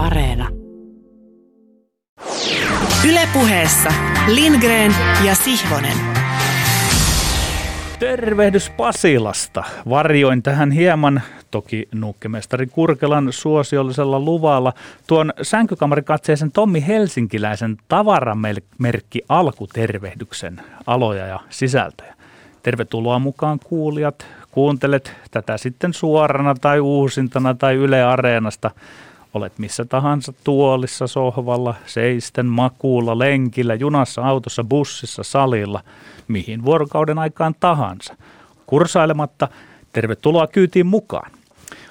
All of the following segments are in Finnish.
Areena. Ylepuheessa Lindgren ja Sihvonen. Tervehdys Pasilasta. Varjoin tähän hieman, toki nukkemestari Kurkelan suosiollisella luvalla, tuon sänkykamarikatseisen Tommi Helsinkiläisen tavaramerkki alkutervehdyksen aloja ja sisältöjä. Tervetuloa mukaan kuulijat. Kuuntelet tätä sitten suorana tai uusintana tai Yle Areenasta. Olet missä tahansa tuolissa, sohvalla, seisten, makuulla, lenkillä, junassa, autossa, bussissa, salilla, mihin vuorokauden aikaan tahansa. Kursailematta, tervetuloa kyytiin mukaan.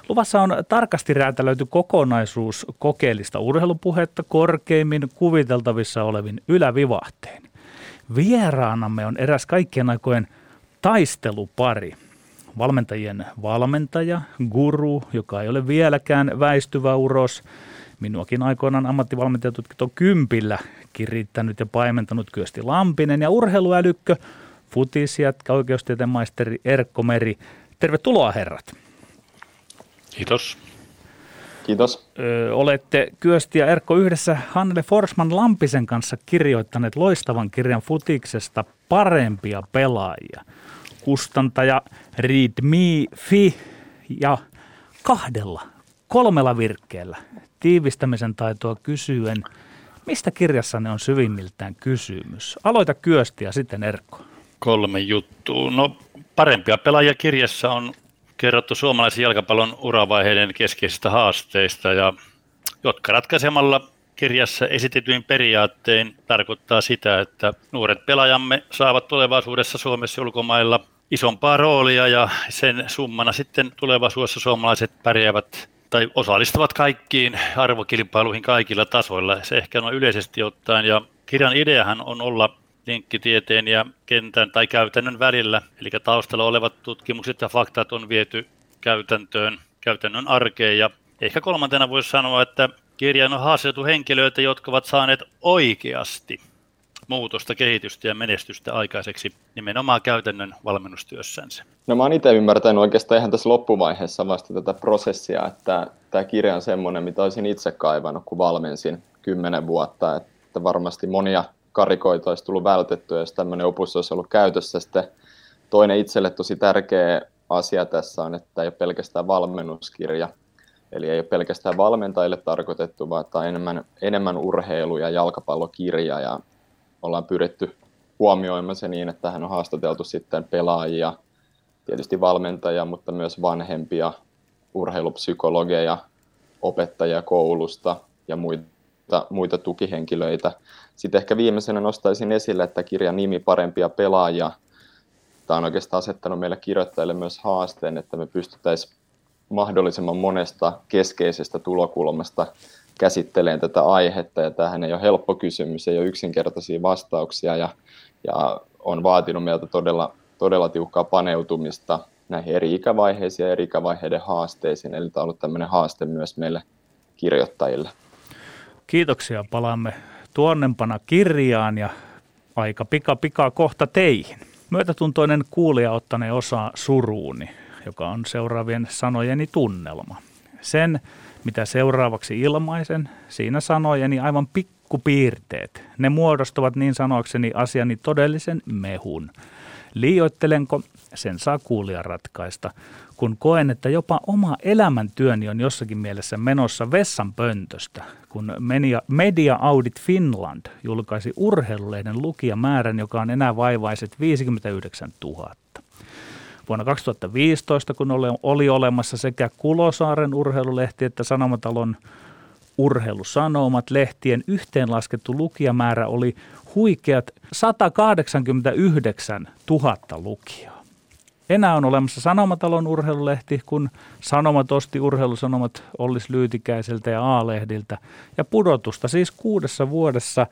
Luvassa on tarkasti räätälöity kokonaisuus kokeellista urheilupuhetta korkeimmin kuviteltavissa olevin ylävivahteen. Vieraanamme on eräs kaikkien aikojen taistelupari – valmentajien valmentaja, guru, joka ei ole vieläkään väistyvä uros. Minuakin aikoinaan ammattivalmentajatutkinto kympillä kirittänyt ja paimentanut Kyösti Lampinen ja urheiluälykkö, futisjätkä, oikeustieteen maisteri Erkko Meri. Tervetuloa herrat. Kiitos. Kiitos. Ö, olette Kyösti ja Erkko yhdessä Hannele Forsman Lampisen kanssa kirjoittaneet loistavan kirjan futiksesta parempia pelaajia – kustantaja Readme Fi ja kahdella, kolmella virkkeellä tiivistämisen taitoa kysyen, mistä kirjassanne on syvimmiltään kysymys? Aloita Kyösti ja sitten Erkko. Kolme juttua. No parempia pelaajia kirjassa on kerrottu suomalaisen jalkapallon uravaiheiden keskeisistä haasteista, ja jotka ratkaisemalla kirjassa esitetyin periaattein tarkoittaa sitä, että nuoret pelaajamme saavat tulevaisuudessa Suomessa ulkomailla isompaa roolia ja sen summana sitten tulevaisuudessa suomalaiset pärjäävät tai osallistuvat kaikkiin arvokilpailuihin kaikilla tasoilla. Se ehkä on yleisesti ottaen. Ja kirjan ideahan on olla linkkitieteen ja kentän tai käytännön välillä. Eli taustalla olevat tutkimukset ja faktat on viety käytäntöön, käytännön arkeen. Ja ehkä kolmantena voisi sanoa, että kirjan on haastettu henkilöitä, jotka ovat saaneet oikeasti muutosta, kehitystä ja menestystä aikaiseksi nimenomaan käytännön valmennustyössänsä? No mä oon itse ymmärtänyt oikeastaan ihan tässä loppuvaiheessa vasta tätä prosessia, että tämä kirja on semmoinen, mitä olisin itse kaivannut, kun valmensin kymmenen vuotta, että varmasti monia karikoita olisi tullut vältettyä, jos tämmöinen opus olisi ollut käytössä. Sitten toinen itselle tosi tärkeä asia tässä on, että ei ole pelkästään valmennuskirja, Eli ei ole pelkästään valmentajille tarkoitettu, vaan enemmän, enemmän urheilu- ja jalkapallokirja. Ja ollaan pyritty huomioimaan se niin, että tähän on haastateltu sitten pelaajia, tietysti valmentajia, mutta myös vanhempia, urheilupsykologeja, opettajia koulusta ja muita, muita tukihenkilöitä. Sitten ehkä viimeisenä nostaisin esille, että kirjan nimi Parempia pelaajia, tämä on oikeastaan asettanut meille kirjoittajille myös haasteen, että me pystyttäisiin mahdollisimman monesta keskeisestä tulokulmasta käsitteleen tätä aihetta, ja tämähän ei ole helppo kysymys, ei ole yksinkertaisia vastauksia, ja, ja on vaatinut meiltä todella, todella tiukkaa paneutumista näihin eri ikävaiheisiin ja eri ikävaiheiden haasteisiin, eli tämä on ollut tämmöinen haaste myös meille kirjoittajille. Kiitoksia, palaamme tuonnempana kirjaan ja aika pika pika kohta teihin. Myötätuntoinen kuulija ottaneen osaa suruuni, joka on seuraavien sanojeni tunnelma. Sen mitä seuraavaksi ilmaisen, siinä sanojeni aivan pikkupiirteet. Ne muodostavat niin sanoakseni asiani todellisen mehun. Liioittelenko, sen saa kuulija ratkaista, kun koen, että jopa oma elämäntyöni on jossakin mielessä menossa vessan pöntöstä, kun Media, Media Audit Finland julkaisi urheilulehden lukijamäärän, joka on enää vaivaiset 59 000. Vuonna 2015, kun oli olemassa sekä Kulosaaren urheilulehti että Sanomatalon urheilusanomat, lehtien yhteenlaskettu lukijamäärä oli huikeat 189 000 lukijaa. Enää on olemassa Sanomatalon urheilulehti, kun Sanomat osti urheilusanomat Ollis Lyytikäiseltä ja A-lehdiltä. Ja pudotusta siis kuudessa vuodessa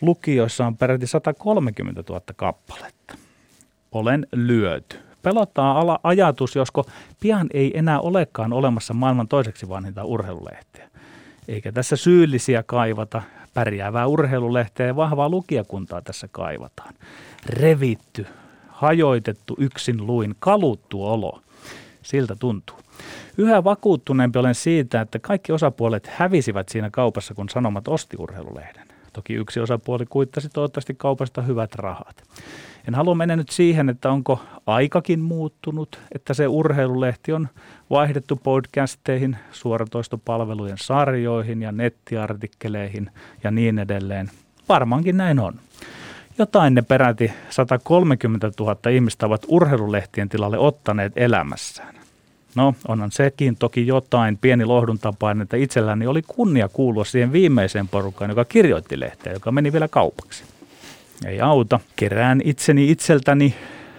lukijoissa on peräti 130 000 kappaletta. Olen lyöty pelottaa ala ajatus, josko pian ei enää olekaan olemassa maailman toiseksi vanhinta urheilulehteä. Eikä tässä syyllisiä kaivata, pärjäävää urheilulehteä ja vahvaa lukijakuntaa tässä kaivataan. Revitty, hajoitettu yksin luin, kaluttu olo. Siltä tuntuu. Yhä vakuuttuneempi olen siitä, että kaikki osapuolet hävisivät siinä kaupassa, kun Sanomat osti urheilulehden. Toki yksi osapuoli kuittasi toivottavasti kaupasta hyvät rahat. En halua mennä nyt siihen, että onko aikakin muuttunut, että se urheilulehti on vaihdettu podcasteihin, suoratoistopalvelujen sarjoihin ja nettiartikkeleihin ja niin edelleen. Varmaankin näin on. Jotain ne peräti 130 000 ihmistä ovat urheilulehtien tilalle ottaneet elämässään. No, onhan sekin toki jotain pieni lohdun tapaan, että itselläni oli kunnia kuulua siihen viimeiseen porukkaan, joka kirjoitti lehteä, joka meni vielä kaupaksi. Ei auta. Kerään itseni itseltäni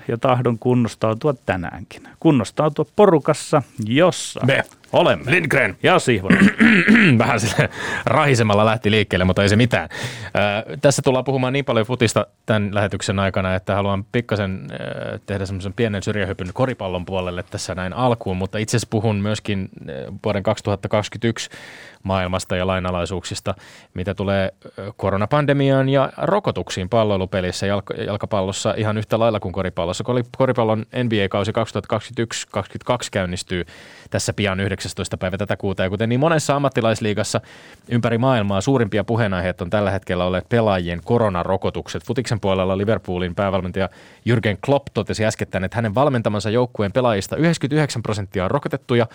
ja tahdon kunnostautua tänäänkin. Kunnostautua porukassa, jossa Me olemme. Lindgren. Ja Sihvonen. Vähän sille rahisemalla lähti liikkeelle, mutta ei se mitään. Tässä tullaan puhumaan niin paljon futista tämän lähetyksen aikana, että haluan pikkasen ö, tehdä semmoisen pienen syrjähypyn koripallon puolelle tässä näin alkuun, mutta itse asiassa puhun myöskin vuoden 2021 maailmasta ja lainalaisuuksista, mitä tulee koronapandemiaan ja rokotuksiin palloilupelissä jalk- jalkapallossa ihan yhtä lailla kuin koripallossa. Koripallon NBA-kausi 2021-2022 käynnistyy tässä pian 19. päivä tätä kuuta. Ja kuten niin monessa ammattilaisliigassa ympäri maailmaa suurimpia puheenaiheet on tällä hetkellä olleet pelaajien koronarokotukset. Futiksen puolella Liverpoolin päävalmentaja Jürgen Klopp totesi äskettäin, että hänen valmentamansa joukkueen pelaajista 99 prosenttia on rokotettuja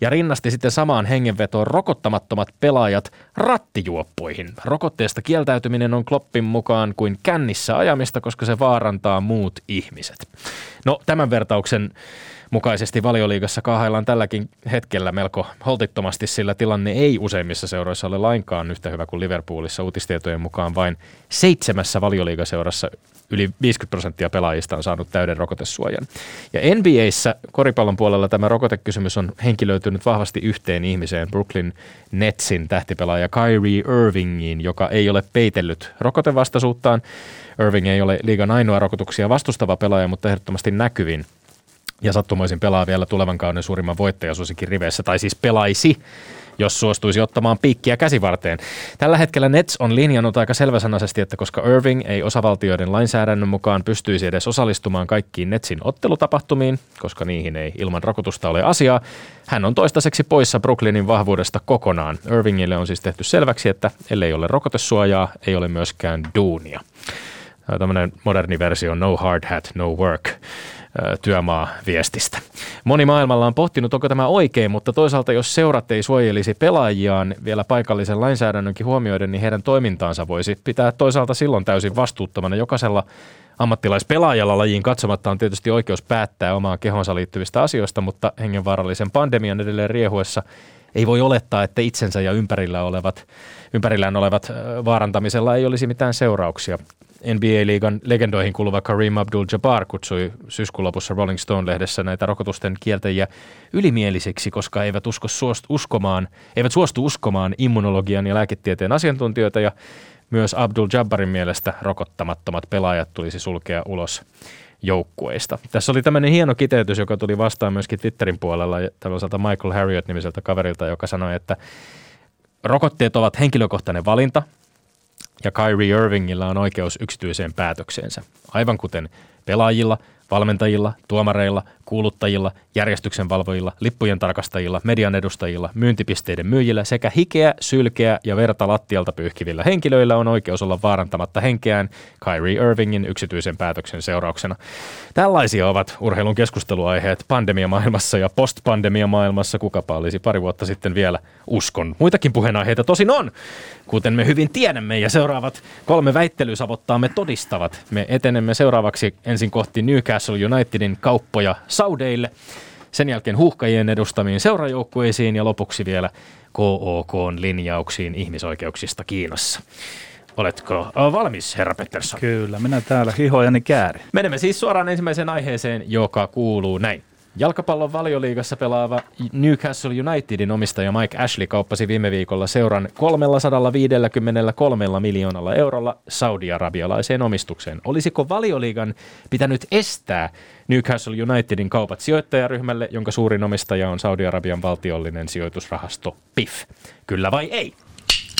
ja rinnasti sitten samaan hengenvetoon rokottamattomat pelaajat rattijuoppoihin. Rokotteesta kieltäytyminen on Kloppin mukaan kuin kännissä ajamista, koska se vaarantaa muut ihmiset. No tämän vertauksen mukaisesti valioliigassa kaahaillaan tälläkin hetkellä melko holtittomasti, sillä tilanne ei useimmissa seuroissa ole lainkaan yhtä hyvä kuin Liverpoolissa. Uutistietojen mukaan vain seitsemässä valioliigaseurassa yli 50 prosenttia pelaajista on saanut täyden rokotesuojan. Ja NBAissä koripallon puolella tämä rokotekysymys on henkilöitynyt vahvasti yhteen ihmiseen Brooklyn Netsin tähtipelaaja Kyrie Irvingiin, joka ei ole peitellyt rokotevastaisuuttaan. Irving ei ole liigan ainoa rokotuksia vastustava pelaaja, mutta ehdottomasti näkyvin ja sattumoisin pelaa vielä tulevan kauden suurimman voittajasuosikin riveissä, tai siis pelaisi, jos suostuisi ottamaan piikkiä käsivarteen. Tällä hetkellä Nets on linjannut aika selväsanaisesti, että koska Irving ei osavaltioiden lainsäädännön mukaan pystyisi edes osallistumaan kaikkiin Netsin ottelutapahtumiin, koska niihin ei ilman rokotusta ole asiaa, hän on toistaiseksi poissa Brooklynin vahvuudesta kokonaan. Irvingille on siis tehty selväksi, että ellei ole rokotesuojaa, ei ole myöskään duunia. Tämä on tämmöinen moderni versio No Hard Hat, No Work työmaa-viestistä. Moni maailmalla on pohtinut, onko tämä oikein, mutta toisaalta jos seurat ei suojelisi pelaajiaan vielä paikallisen lainsäädännönkin huomioiden, niin heidän toimintaansa voisi pitää toisaalta silloin täysin vastuuttomana. Jokaisella ammattilaispelaajalla lajiin katsomatta on tietysti oikeus päättää omaan kehonsa liittyvistä asioista, mutta hengenvaarallisen pandemian edelleen riehuessa ei voi olettaa, että itsensä ja ympärillä olevat, ympärillään olevat vaarantamisella ei olisi mitään seurauksia. NBA-liigan legendoihin kuuluva Kareem Abdul-Jabbar kutsui syyskuun lopussa Rolling Stone-lehdessä näitä rokotusten kieltäjiä ylimielisiksi, koska eivät, usko suost, uskomaan, eivät suostu uskomaan immunologian ja lääketieteen asiantuntijoita ja myös Abdul-Jabbarin mielestä rokottamattomat pelaajat tulisi sulkea ulos joukkueista. Tässä oli tämmöinen hieno kiteytys, joka tuli vastaan myöskin Twitterin puolella tällaiselta Michael Harriot-nimiseltä kaverilta, joka sanoi, että rokotteet ovat henkilökohtainen valinta – ja Kyrie Irvingillä on oikeus yksityiseen päätökseensä, aivan kuten pelaajilla, valmentajilla, tuomareilla, kuuluttajilla, järjestyksenvalvojilla, lippujen tarkastajilla, median edustajilla, myyntipisteiden myyjillä sekä hikeä, sylkeä ja verta lattialta pyyhkivillä henkilöillä on oikeus olla vaarantamatta henkeään Kyrie Irvingin yksityisen päätöksen seurauksena. Tällaisia ovat urheilun keskusteluaiheet pandemiamaailmassa ja postpandemiamaailmassa. Kukapa olisi pari vuotta sitten vielä uskon. Muitakin puheenaiheita tosin on, kuten me hyvin tiedämme ja seuraavat kolme väittelysavottaamme todistavat. Me etenemme seuraavaksi ensin kohti Newcastle Unitedin kauppoja Saudeille, sen jälkeen huuhkajien edustamiin seurajoukkueisiin ja lopuksi vielä KOKn linjauksiin ihmisoikeuksista Kiinassa. Oletko valmis, herra Pettersson? Kyllä, minä täällä hihojani kääri. Menemme siis suoraan ensimmäiseen aiheeseen, joka kuuluu näin. Jalkapallon valioliigassa pelaava Newcastle Unitedin omistaja Mike Ashley kauppasi viime viikolla seuran 353 miljoonalla eurolla saudi-arabialaiseen omistukseen. Olisiko valioliigan pitänyt estää Newcastle Unitedin kaupat sijoittajaryhmälle, jonka suurin omistaja on Saudi-Arabian valtiollinen sijoitusrahasto PIF? Kyllä vai ei?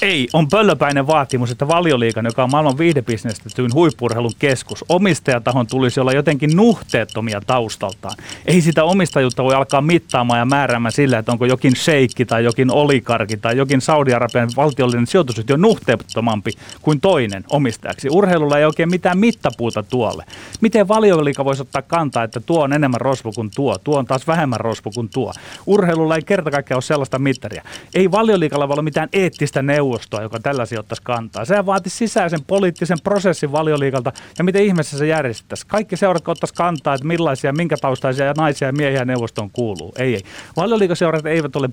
Ei, on pöllöpäinen vaatimus, että valioliikan, joka on maailman viihdebisnestetyin huippurheilun keskus, omistajatahon tulisi olla jotenkin nuhteettomia taustaltaan. Ei sitä omistajuutta voi alkaa mittaamaan ja määräämään sillä, että onko jokin sheikki tai jokin olikarki tai jokin Saudi-Arabian valtiollinen sijoitusyhtiö nuhteettomampi kuin toinen omistajaksi. Urheilulla ei oikein mitään mittapuuta tuolle. Miten valioliika voisi ottaa kantaa, että tuo on enemmän rosvo kuin tuo, tuo on taas vähemmän rosvo kuin tuo. Urheilulla ei kerta kaikkiaan ole sellaista mittaria. Ei valioliikalla voi olla mitään eettistä neuvostoa, joka tällaisia ottaisi kantaa. Se vaatisi sisäisen poliittisen prosessin valioliikalta ja miten ihmeessä se järjestettäisiin. Kaikki seurat ottaisi kantaa, että millaisia, minkä taustaisia naisia ja miehiä neuvostoon kuuluu. Ei, ei. Valioliikaseurat eivät ole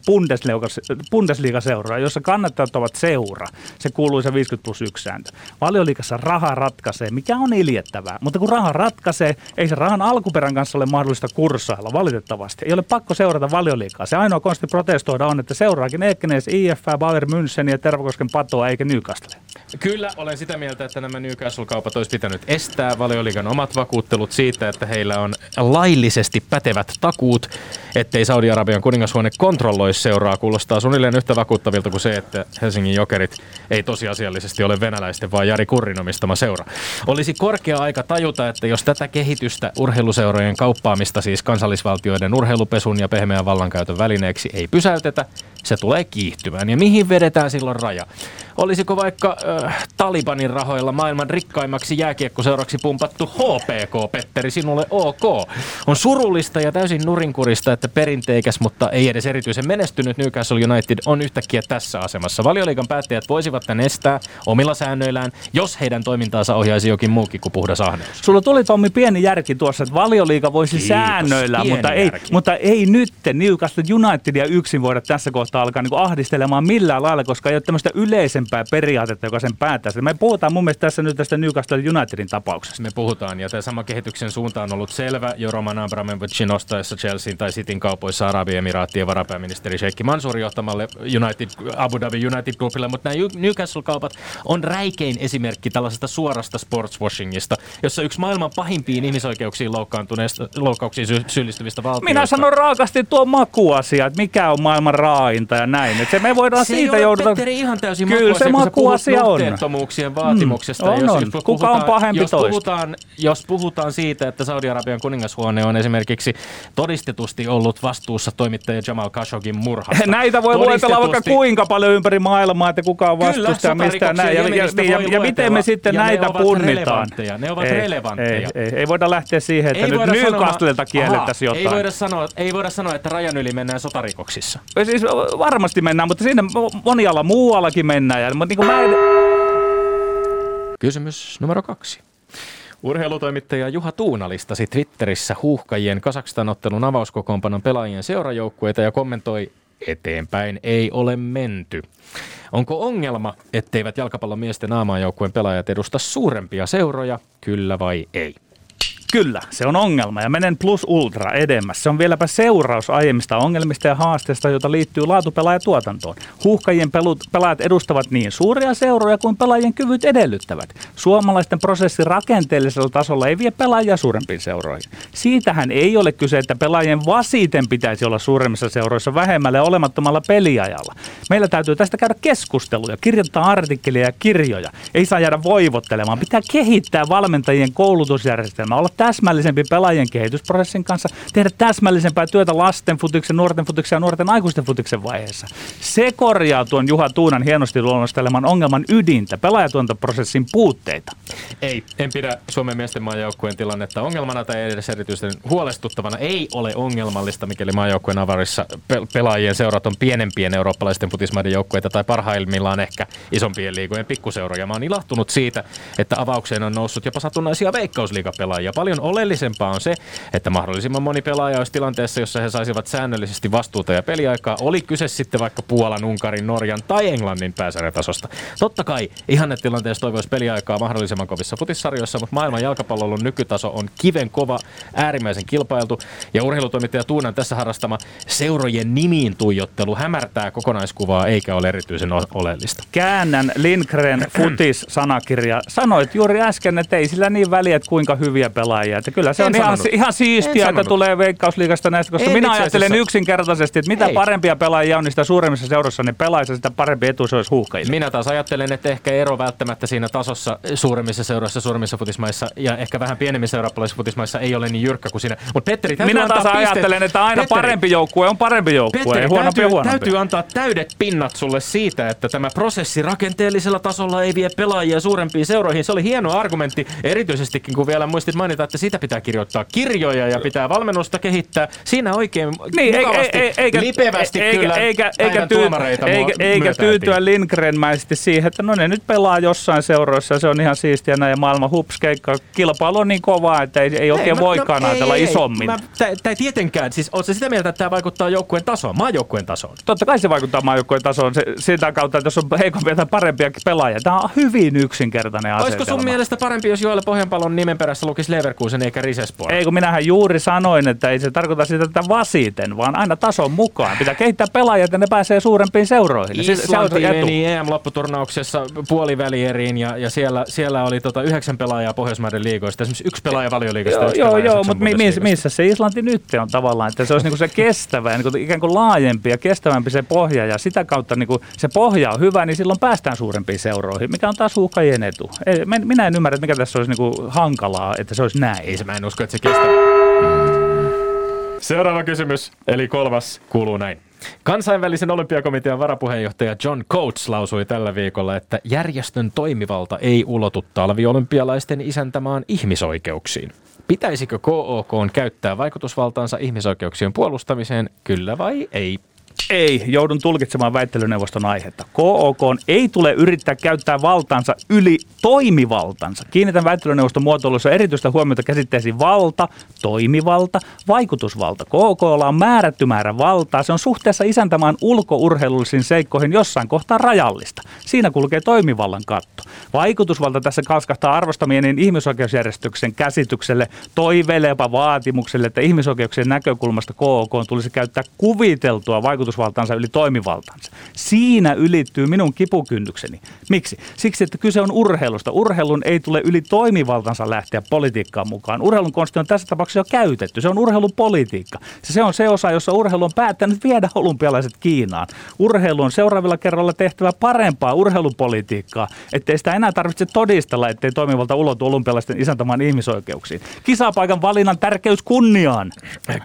Bundesliga-seuraa, jossa kannattajat ovat seura. Se kuuluu se 50 plus 1 sääntö. Valioliikassa raha ratkaisee, mikä on iljettävää. Mutta kun raha ratkaisee, ei se rahan alkuperän kanssa ole mahdollista kurssailla, valitettavasti. Ei ole pakko seurata valioliikaa. Se ainoa konsti protestoida on, että seuraakin Ekenes, IF, Bayer München ja Tervakosken patoa eikä Newcastle. Kyllä, olen sitä mieltä, että nämä Newcastle-kaupat olisi pitänyt estää valioliigan omat vakuuttelut siitä, että heillä on laillisesti pätevät takuut, ettei Saudi-Arabian kuningashuone kontrolloi seuraa. Kuulostaa suunnilleen yhtä vakuuttavilta kuin se, että Helsingin jokerit ei tosiasiallisesti ole venäläisten, vaan Jari Kurrin omistama seura. Olisi korkea aika tajuta, että jos tätä kehitystä urheiluseurojen kauppaamista, siis kansallisvaltioiden urheilupesun ja pehmeän vallankäytön välineeksi ei pysäytetä, se tulee kiihtymään. Ja mihin vedetään silloin raja? Olisiko vaikka äh, Talibanin rahoilla maailman rikkaimmaksi jääkiekkoseuraksi pumpattu HPK, Petteri, sinulle ok? On surullista ja täysin nurinkurista, että perinteikäs, mutta ei edes erityisen menestynyt Newcastle United on yhtäkkiä tässä asemassa. Valioliikan päättäjät voisivat tämän estää omilla säännöillään, jos heidän toimintaansa ohjaisi jokin muukin kuin puhdas ahneus. Sulla tuli Tommi pieni järki tuossa, että valioliiga voisi Kiitos, säännöillä, mutta ei, mutta ei nyt Newcastle Unitedia yksin voida tässä kohtaa alkaa niin ahdistelemaan millään lailla, koska ei ole tämmöistä yleisempää periaatetta, joka sen päättäisi. Me puhutaan mun mielestä tässä nyt tästä Newcastle Unitedin tapauksesta. Me puhutaan, ja tämä sama kehityksen suunta on ollut selvä jo Roman Abramovic nostaessa Chelseain tai Cityn kaupoissa Arabiemiraattien varapääministeri Sheikh Mansour johtamalle United, Abu Dhabi United Groupille, mutta nämä Newcastle-kaupat on räikein esimerkki tällaisesta suorasta sportswashingista, jossa yksi maailman pahimpiin ihmisoikeuksiin loukkaantuneista, loukkauksiin sy- syyllistyvistä valtioista. Minä sanon raakasti tuo makuasia, että mikä on maailman raainta ja näin. Että se me voidaan se siitä jouduta... Petteri, ihan täysin Kyllä se makuasia, on. nuhteettomuuksien vaatimuksesta. Mm, on, jos, on. Jos Kuka on pahempi jos toista? puhutaan, jos puhutaan siitä, että Saudi-Arabian kuningashuone on esimerkiksi todistetusti ollut vastuussa toimittaja Jamal Khashoggin murhasta. Näitä voi luetella vaikka kuinka paljon ympäri maailmaa, että kuka on vastuussa ja mistään näin. Ja, ja, ja, voi ja, miten me sitten ja näitä punnitaan? ne ovat ei, relevantteja. Ei, ei, ei voida lähteä siihen, että nyt Newcastlelta kiellettäisiin jotain. Ei voida, sanoa, ei voida sanoa, että rajan yli mennään sotarikoksissa. Siis varmasti mennään, mutta siinä monialla muuallakin mennään. Ja, mutta niin kuin mä en, Kysymys numero kaksi. Urheilutoimittaja Juha Tuuna listasi Twitterissä huuhkajien Kasakstan-ottelun avauskokoonpanon pelaajien seurajoukkueita ja kommentoi eteenpäin ei ole menty. Onko ongelma, etteivät jalkapallon miesten aamajoukkueen pelaajat edusta suurempia seuroja, kyllä vai ei? Kyllä, se on ongelma ja menen plus ultra edemmäs. Se on vieläpä seuraus aiemmista ongelmista ja haasteista, joita liittyy laatupelaajatuotantoon. Huuhkajien pelut, pelaajat edustavat niin suuria seuroja kuin pelaajien kyvyt edellyttävät. Suomalaisten prosessi rakenteellisella tasolla ei vie pelaajia suurempiin seuroihin. Siitähän ei ole kyse, että pelaajien vasiten pitäisi olla suuremmissa seuroissa vähemmällä ja olemattomalla peliajalla. Meillä täytyy tästä käydä keskusteluja, kirjoittaa artikkelia ja kirjoja. Ei saa jäädä voivottelemaan. Pitää kehittää valmentajien koulutusjärjestelmää, olla täsmällisempi pelaajien kehitysprosessin kanssa, tehdä täsmällisempää työtä lasten futiksen, nuorten futiksen ja nuorten aikuisten futiksen vaiheessa. Se korjaa tuon Juha Tuunan hienosti luonnosteleman ongelman ydintä, pelaajatuontoprosessin puutteita. Ei, en pidä Suomen miesten maajoukkueen tilannetta ongelmana tai edes erityisen huolestuttavana. Ei ole ongelmallista, mikäli maajoukkueen avarissa pe- pelaajien seurat on pienempien eurooppalaisten futismaiden joukkueita tai parhaimmillaan ehkä isompien liigojen pikkuseuroja. Mä oon ilahtunut siitä, että avaukseen on noussut jopa satunnaisia veikkausliigapelaajia. Paljon oleellisempaa on se, että mahdollisimman moni pelaaja olisi tilanteessa, jossa he saisivat säännöllisesti vastuuta ja peliaikaa. Oli kyse sitten vaikka Puolan, Unkarin, Norjan tai Englannin pääsarjatasosta. Totta kai ihannetilanteessa toivoisi peliaikaa mahdollisimman valtavan kovissa futissarjoissa, mutta maailman jalkapallon nykytaso on kiven kova, äärimmäisen kilpailtu. Ja urheilutoimittaja Tuunan tässä harrastama seurojen nimiin tuijottelu hämärtää kokonaiskuvaa eikä ole erityisen oleellista. Käännän Lindgren futis-sanakirja. Sanoit juuri äsken, että ei sillä niin väliä, että kuinka hyviä pelaajia. Että kyllä se en on ihan, ihan siistiä, että tulee veikkausliigasta näistä, koska en minä ajattelen yksinkertaisesti, että mitä ei. parempia pelaajia on, niin sitä suuremmissa seurassa ne pelaajia, sitä parempi etu se olisi huuhkajille. Minä taas ajattelen, että ehkä ero välttämättä siinä tasossa suuremmissa seuroissa, suuremmissa futismaissa ja ehkä vähän pienemmissä eurooppalaisissa futismaissa ei ole niin jyrkkä kuin siinä. Mutta Petteri, Minä taas ajattelen, että aina Petteri, parempi joukkue on parempi joukkue, Petteri, ei huonompi täytyy, huonompi. täytyy antaa täydet pinnat sulle siitä, että tämä prosessi rakenteellisella tasolla ei vie pelaajia suurempiin seuroihin. Se oli hieno argumentti, erityisestikin kun vielä muistit mainita, että sitä pitää kirjoittaa kirjoja ja pitää valmennusta kehittää. Siinä oikein niin, mukavasti, eikä, eikä, lipevästi eikä, kyllä eikä, eikä, tyy, eikä, eikä tyytyä Lindgrenmäisesti siihen, että no ne nyt pelaa jossain seuroissa ja se on ihan siistiä näin ja maailman hupskeikka. Kilpailu on niin kova, että ei, ei oikein no, voikaan no, ajatella ei, isommin. Tämä tietenkään, siis oletko sitä mieltä, että tämä vaikuttaa joukkueen tasoon, maajoukkueen tasoon? Totta kai se vaikuttaa maajoukkueen tasoon se, sitä kautta, että jos on heikompia tai parempia pelaajia. Tämä on hyvin yksinkertainen asia. Olisiko sun mielestä parempi, jos Joelle Pohjanpallon nimen perässä lukisi Leverkusen eikä Risespor? Ei, kun minähän juuri sanoin, että ei se tarkoita sitä, että vasiten, vaan aina tason mukaan. Pitää kehittää pelaajia, että ne pääsee suurempiin seuroihin. Islanti se, meni EM-lopputurnauksessa puolivälieriin ja, ja siellä, siellä oli tota yhdeksän pelaajaa Pohjoismaiden liigoista, esimerkiksi yksi pelaaja valioliigasta. Joo, joo, joo mutta missä, missä se Islanti nyt on tavallaan, että se olisi niinku se kestävä ja niinku ikään kuin laajempi ja kestävämpi se pohja ja sitä kautta niinku se pohja on hyvä, niin silloin päästään suurempiin seuroihin, mikä on taas huuhkajien etu. Ei, minä en ymmärrä, että mikä tässä olisi niinku hankalaa, että se olisi näin. Ei se, mä en usko, että se kestää. Seuraava kysymys, eli kolmas, kuuluu näin. Kansainvälisen olympiakomitean varapuheenjohtaja John Coates lausui tällä viikolla, että järjestön toimivalta ei ulotu talviolympialaisten isäntämaan ihmisoikeuksiin. Pitäisikö KOK käyttää vaikutusvaltaansa ihmisoikeuksien puolustamiseen, kyllä vai ei? Ei, joudun tulkitsemaan väittelyneuvoston aihetta. KOK ei tule yrittää käyttää valtansa yli toimivaltansa. Kiinnitän väittelyneuvoston muotoilussa erityistä huomiota käsitteisiin valta, toimivalta, vaikutusvalta. KOKlla on määrätty määrä valtaa. Se on suhteessa isäntämään ulkourheilullisiin seikkoihin jossain kohtaa rajallista. Siinä kulkee toimivallan katto. Vaikutusvalta tässä kalskahtaa arvostamien niin ihmisoikeusjärjestyksen käsitykselle, toiveille jopa vaatimukselle, että ihmisoikeuksien näkökulmasta KOK tulisi käyttää kuviteltua vaikutusvaltaa vaikutusvaltaansa yli toimivaltaansa. Siinä ylittyy minun kipukynnykseni. Miksi? Siksi, että kyse on urheilusta. Urheilun ei tule yli toimivaltansa lähteä politiikkaan mukaan. Urheilun konsti on tässä tapauksessa jo käytetty. Se on urheilupolitiikka. Se on se osa, jossa urheilu on päättänyt viedä olympialaiset Kiinaan. Urheilu on seuraavilla kerralla tehtävä parempaa urheilupolitiikkaa, ettei sitä enää tarvitse todistella, ettei toimivalta ulotu olympialaisten isäntämaan ihmisoikeuksiin. Kisapaikan valinnan tärkeys kunniaan.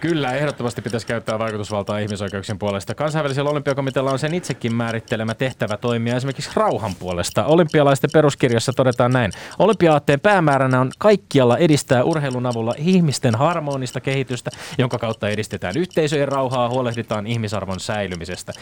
Kyllä, ehdottomasti pitäisi käyttää vaikutusvaltaa ihmisoikeuksien puolesta. Kansainvälisellä olympiakomitealla on sen itsekin määrittelemä tehtävä toimia esimerkiksi rauhan puolesta. Olympialaisten peruskirjassa todetaan näin. Olympiaatteen päämääränä on kaikkialla edistää urheilun avulla ihmisten harmonista kehitystä, jonka kautta edistetään yhteisöjen rauhaa, huolehditaan ihmisarvon säilymisestä.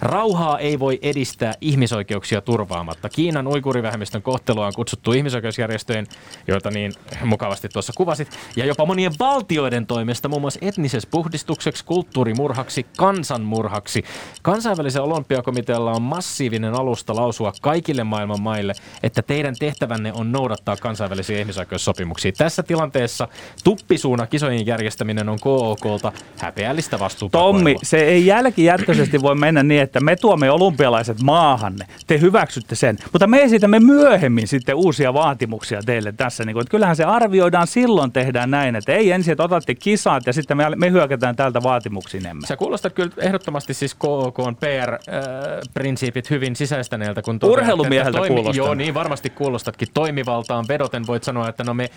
Rauhaa ei voi edistää ihmisoikeuksia turvaamatta. Kiinan uikurivähemmistön kohtelua on kutsuttu ihmisoikeusjärjestöjen, joita niin mukavasti tuossa kuvasit, ja jopa monien valtioiden toimesta muun muassa etnisessä puhdistukseksi, kulttuurimurhaksi, kansanmurhaksi Seuraavaksi kansainvälisen olympiakomitealla on massiivinen alusta lausua kaikille maailman maille, että teidän tehtävänne on noudattaa kansainvälisiä ihmisoikeussopimuksia. Tässä tilanteessa tuppisuuna kisojen järjestäminen on KOKlta häpeällistä vastuupakoilua. Tommi, se ei jälkijättöisesti voi mennä niin, että me tuomme olympialaiset maahanne. Te hyväksytte sen, mutta me esitämme myöhemmin sitten uusia vaatimuksia teille tässä. Niin kuin, että kyllähän se arvioidaan silloin tehdään näin, että ei ensin, että otatte kisat ja sitten me, me hyökätään täältä vaatimuksiin Sä kuulostat kyllä ehdottomasti siis KOK on PR-prinsiipit äh, hyvin sisäistäneeltä. Kun tuota, Urheilumieheltä toimi, kuulostan. Joo, niin varmasti kuulostatkin. Toimivaltaan vedoten voit sanoa, että no me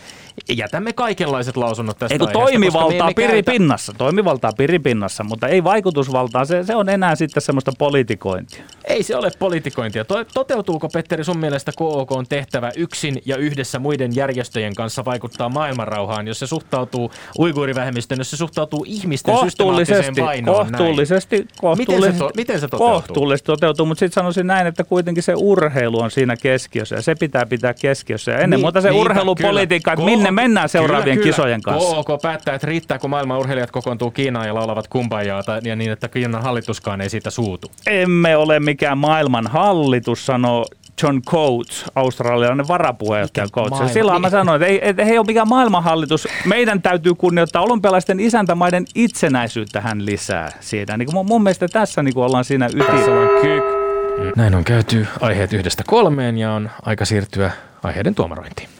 jätämme kaikenlaiset lausunnot tästä Eikö toimivaltaa piripinnassa, käytä... toimivaltaa piripinnassa, mutta ei vaikutusvaltaa, se, se on enää sitten semmoista politikointia. Ei se ole politikointia. Toteutuuko Petteri sun mielestä KOK on tehtävä yksin ja yhdessä muiden järjestöjen kanssa vaikuttaa maailmanrauhaan, jos se suhtautuu uiguurivähemmistöön, jos se suhtautuu ihmisten kohtuullisesti, vainoon kohtuullisesti, näin? Kohtuullisesti, miten se, miten se toteutuu? Kohtuullisesti toteutuu, mutta sitten sanoisin näin, että kuitenkin se urheilu on siinä keskiössä ja se pitää pitää keskiössä. Ja ennen niin, muuta se niinpä, urheilupolitiikka, että minne mennään seuraavien kyllä, kisojen kanssa. KOK päättää, että riittää, kun maailman urheilijat kokoontuu Kiinaan ja laulavat kumbajaa ja niin, että Kiinan hallituskaan ei siitä suutu. Emme ole mikään maailman hallitus, sanoo John Coates, australialainen varapuheenjohtaja Coates. Maailma- silloin mä sanoin, että ei, että he ei ole mikään maailmanhallitus. Meidän täytyy kunnioittaa olympialaisten isäntämaiden itsenäisyyttä hän lisää siitä. Niin kuin mun, mun mielestä tässä niin kuin ollaan siinä ytimessä. Näin on käyty aiheet yhdestä kolmeen ja on aika siirtyä aiheiden tuomarointiin.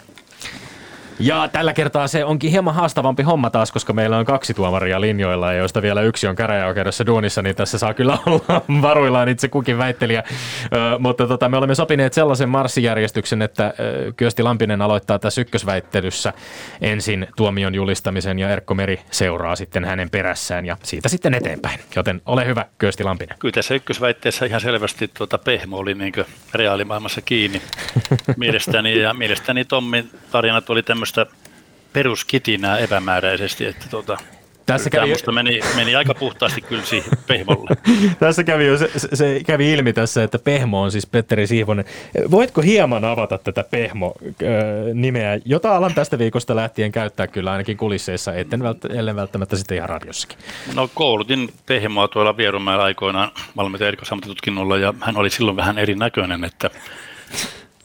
Ja tällä kertaa se onkin hieman haastavampi homma taas, koska meillä on kaksi tuomaria linjoilla ja joista vielä yksi on käräjäoikeudessa duunissa, niin tässä saa kyllä olla varuillaan itse kukin väittelijä. Ö, mutta tota, me olemme sopineet sellaisen marssijärjestyksen, että ö, Kyösti Lampinen aloittaa tässä ykkösväittelyssä ensin tuomion julistamisen ja Erkko Meri seuraa sitten hänen perässään ja siitä sitten eteenpäin. Joten ole hyvä, Kyösti Lampinen. Kyllä tässä ykkösväitteessä ihan selvästi tuota pehmo oli niin reaalimaailmassa kiinni mielestäni. Ja mielestäni Tommin tarinat oli tämmöistä peruskitinää epämääräisesti, että tuota, Tässä tämä kävi, musta meni, meni aika puhtaasti kyllä siihen pehmolle. tässä kävi jo, se, se, kävi ilmi tässä, että Pehmo on siis Petteri Siivonen. Voitko hieman avata tätä Pehmo-nimeä, jota alan tästä viikosta lähtien käyttää kyllä ainakin kulisseissa, etten vält, ellen välttämättä sitten ihan radiossakin. No koulutin Pehmoa tuolla Vierumäellä aikoinaan valmentaja erikoisammattitutkinnolla ja hän oli silloin vähän erinäköinen, että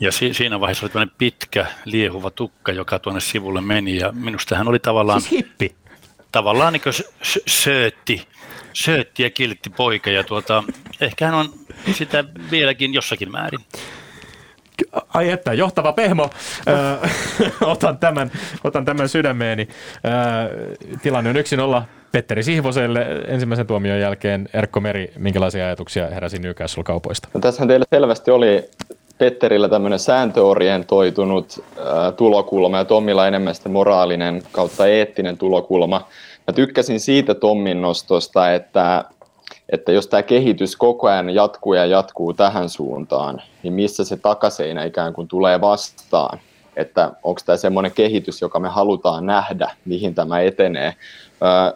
ja si- siinä vaiheessa oli tämmöinen pitkä, liehuva tukka, joka tuonne sivulle meni ja minusta hän oli tavallaan, Siis hippi. tavallaan niin söötti, söötti ja kiltti poika ja tuota, ehkä hän on sitä vieläkin jossakin määrin. Ai että, johtava Pehmo. Ö, otan, tämän, otan tämän sydämeeni. Ö, tilanne on yksin olla Petteri Sihvoselle ensimmäisen tuomion jälkeen. Erkko Meri, minkälaisia ajatuksia heräsi Newcastle-kaupoista? No, tässähän teillä selvästi oli Petterillä tämmöinen sääntöorientoitunut ää, tulokulma ja Tommilla enemmän sitten moraalinen kautta eettinen tulokulma. Mä tykkäsin siitä Tommin nostosta, että, että jos tämä kehitys koko ajan jatkuu ja jatkuu tähän suuntaan, niin missä se takaseinä ikään kuin tulee vastaan? Että onko tämä semmoinen kehitys, joka me halutaan nähdä, mihin tämä etenee. Ää,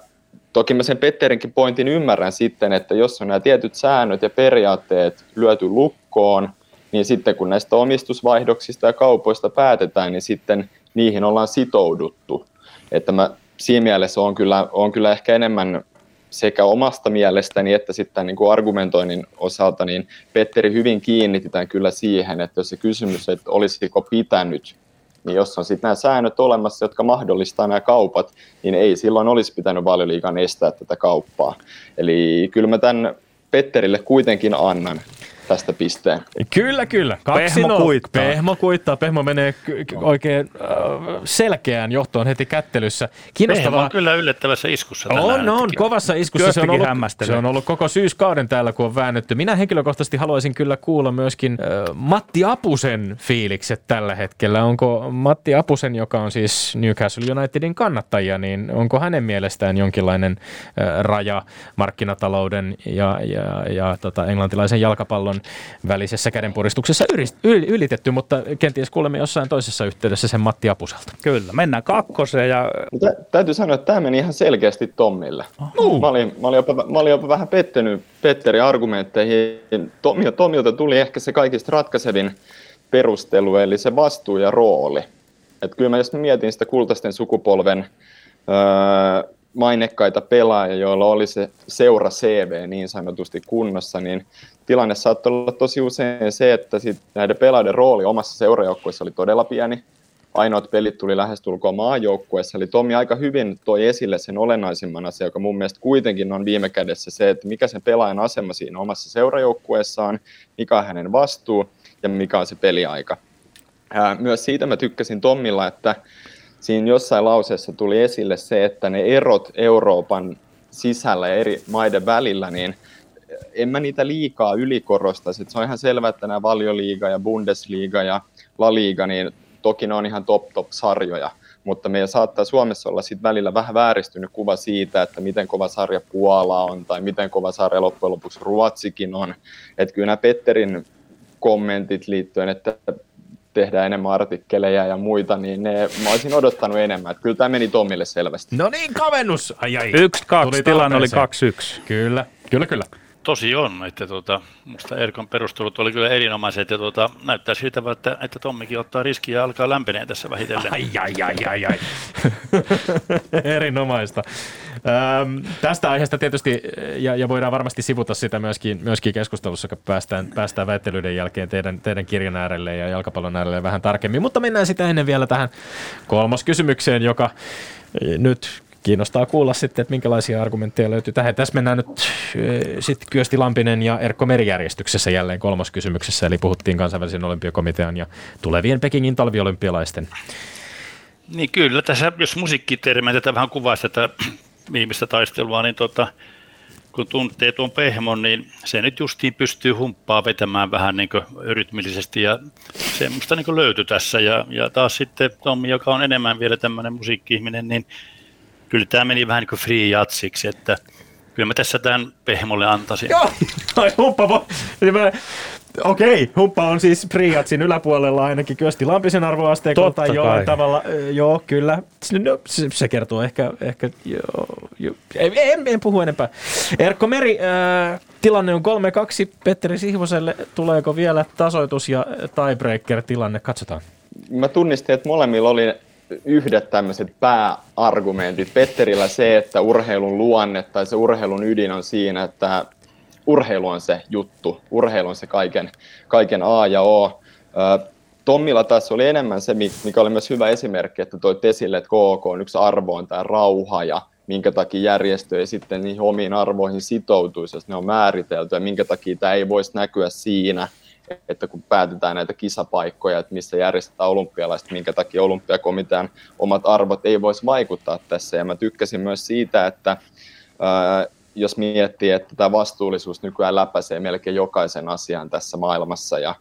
Toki mä sen Petterinkin pointin ymmärrän sitten, että jos on nämä tietyt säännöt ja periaatteet lyöty lukkoon, niin sitten kun näistä omistusvaihdoksista ja kaupoista päätetään, niin sitten niihin ollaan sitouduttu. Että mä siinä mielessä on kyllä, on kyllä ehkä enemmän sekä omasta mielestäni että sitten niin kuin argumentoinnin osalta, niin Petteri hyvin kiinnitetään kyllä siihen, että jos se kysymys, että olisiko pitänyt niin jos on sitten nämä säännöt olemassa, jotka mahdollistaa nämä kaupat, niin ei silloin olisi pitänyt valioliikan estää tätä kauppaa. Eli kyllä mä tämän Petterille kuitenkin annan tästä pisteen. Kyllä, kyllä. Kaksi Pehmo nolla. kuittaa. Pehmo kuittaa. Pehmo menee ky- oikein äh, selkeään johtoon heti kättelyssä. Pehmo Kiinnostavaa. on kyllä yllättävässä iskussa tänään. On, on, kovassa iskussa. Se on, ollut, se on ollut koko syyskauden täällä, kun on väännetty. Minä henkilökohtaisesti haluaisin kyllä kuulla myöskin äh, Matti Apusen fiilikset tällä hetkellä. Onko Matti Apusen, joka on siis Newcastle Unitedin kannattajia, niin onko hänen mielestään jonkinlainen äh, raja markkinatalouden ja, ja, ja tota, englantilaisen jalkapallon välisessä kädenpuristuksessa ylitetty, mutta kenties kuulemme jossain toisessa yhteydessä sen Matti Apuselta. Kyllä, mennään kakkoseen ja Tä, täytyy sanoa, että tämä meni ihan selkeästi Tommille. Uh. Mä, olin, mä, olin jopa, mä olin jopa vähän pettynyt Petterin argumentteihin. Tommi, Tommilta tuli ehkä se kaikista ratkaisevin perustelu, eli se vastuu ja rooli. Et kyllä mä, jos mietin sitä kultaisten sukupolven öö, mainekkaita pelaajia, joilla oli se seura CV niin sanotusti kunnossa, niin tilanne saattoi olla tosi usein se, että sit näiden pelaajien rooli omassa seurajoukkueessa oli todella pieni. Ainoat pelit tuli lähestulkoon maajoukkueessa, eli Tomi aika hyvin toi esille sen olennaisimman asian, joka mun mielestä kuitenkin on viime kädessä se, että mikä sen pelaajan asema siinä omassa seurajoukkueessaan, mikä on hänen vastuu ja mikä on se peliaika. Ää, Myös siitä mä tykkäsin Tommilla, että siinä jossain lauseessa tuli esille se, että ne erot Euroopan sisällä ja eri maiden välillä, niin en mä niitä liikaa ylikorostaisi. Se on ihan selvää, että nämä valioliiga ja Bundesliga ja La Liga, niin toki ne on ihan top-top-sarjoja, mutta meidän saattaa Suomessa olla sit välillä vähän vääristynyt kuva siitä, että miten kova sarja Puola on tai miten kova sarja loppujen lopuksi Ruotsikin on. Että kyllä nämä Petterin kommentit liittyen, että tehdään enemmän artikkeleja ja muita, niin ne, mä olisin odottanut enemmän. Että kyllä tämä meni Tommille selvästi. No niin, kavennus! Ai ai. yksi, kaksi, Tuli tilanne oli kaksi, yksi. Kyllä, kyllä, kyllä. Tosi on, että tuota, musta Erkon perustelut oli kyllä erinomaiset ja tuota, näyttää siltä, että, että Tommikin ottaa riskiä ja alkaa lämpenee tässä vähitellen. Ai, ai, ai, ai, ai. Erinomaista. Ähm, tästä aiheesta tietysti, ja, ja voidaan varmasti sivuta sitä myöskin, myöskin keskustelussa, kun päästään, päästään väittelyiden jälkeen teidän, teidän kirjan äärelle ja jalkapallon äärelle vähän tarkemmin. Mutta mennään sitä ennen vielä tähän kolmoskysymykseen, joka nyt kiinnostaa kuulla sitten, että minkälaisia argumentteja löytyy tähän. Tässä mennään nyt eh, sitten Kyösti Lampinen ja Erkko Merijärjestyksessä jälleen kolmoskysymyksessä, eli puhuttiin kansainvälisen olympiakomitean ja tulevien Pekingin talviolympialaisten. Niin kyllä, tässä jos musiikkitermejä tätä vähän kuvaa tätä viimeistä taistelua, niin tota, kun tuntee tuon pehmon, niin se nyt justiin pystyy humppaa vetämään vähän niin rytmillisesti ja semmoista niin löytyi tässä. Ja, ja taas sitten Tommi, joka on enemmän vielä tämmöinen musiikki-ihminen, niin kyllä tämä meni vähän niin kuin free jatsiksi, että kyllä mä tässä tämän pehmolle antaisin. Joo, ai humppa voi. Okei, humppa on siis Priatsin yläpuolella ainakin Kyösti Lampisen arvoasteikolla tai jollain kai. tavalla. Joo, kyllä. No, se, se kertoo ehkä, ehkä joo, joo. En, en, puhu enempää. Erkko Meri, äh, tilanne on 3-2 Petteri Sihvoselle. Tuleeko vielä tasoitus ja tiebreaker-tilanne? Katsotaan. Mä tunnistin, että molemmilla oli yhdet tämmöiset pääargumentit. Petterillä se, että urheilun luonne tai se urheilun ydin on siinä, että urheilu on se juttu, urheilu on se kaiken, kaiken A ja O. Tommilla taas oli enemmän se, mikä oli myös hyvä esimerkki, että toi esille, että KK on yksi arvo on tämä rauha ja minkä takia järjestö ei sitten niihin omiin arvoihin sitoutuisi, jos ne on määritelty ja minkä takia tämä ei voisi näkyä siinä – että kun päätetään näitä kisapaikkoja, että missä järjestetään olympialaiset, minkä takia olympiakomitean omat arvot ei voisi vaikuttaa tässä. Ja mä tykkäsin myös siitä, että ää, jos miettii, että tämä vastuullisuus nykyään läpäisee melkein jokaisen asian tässä maailmassa ja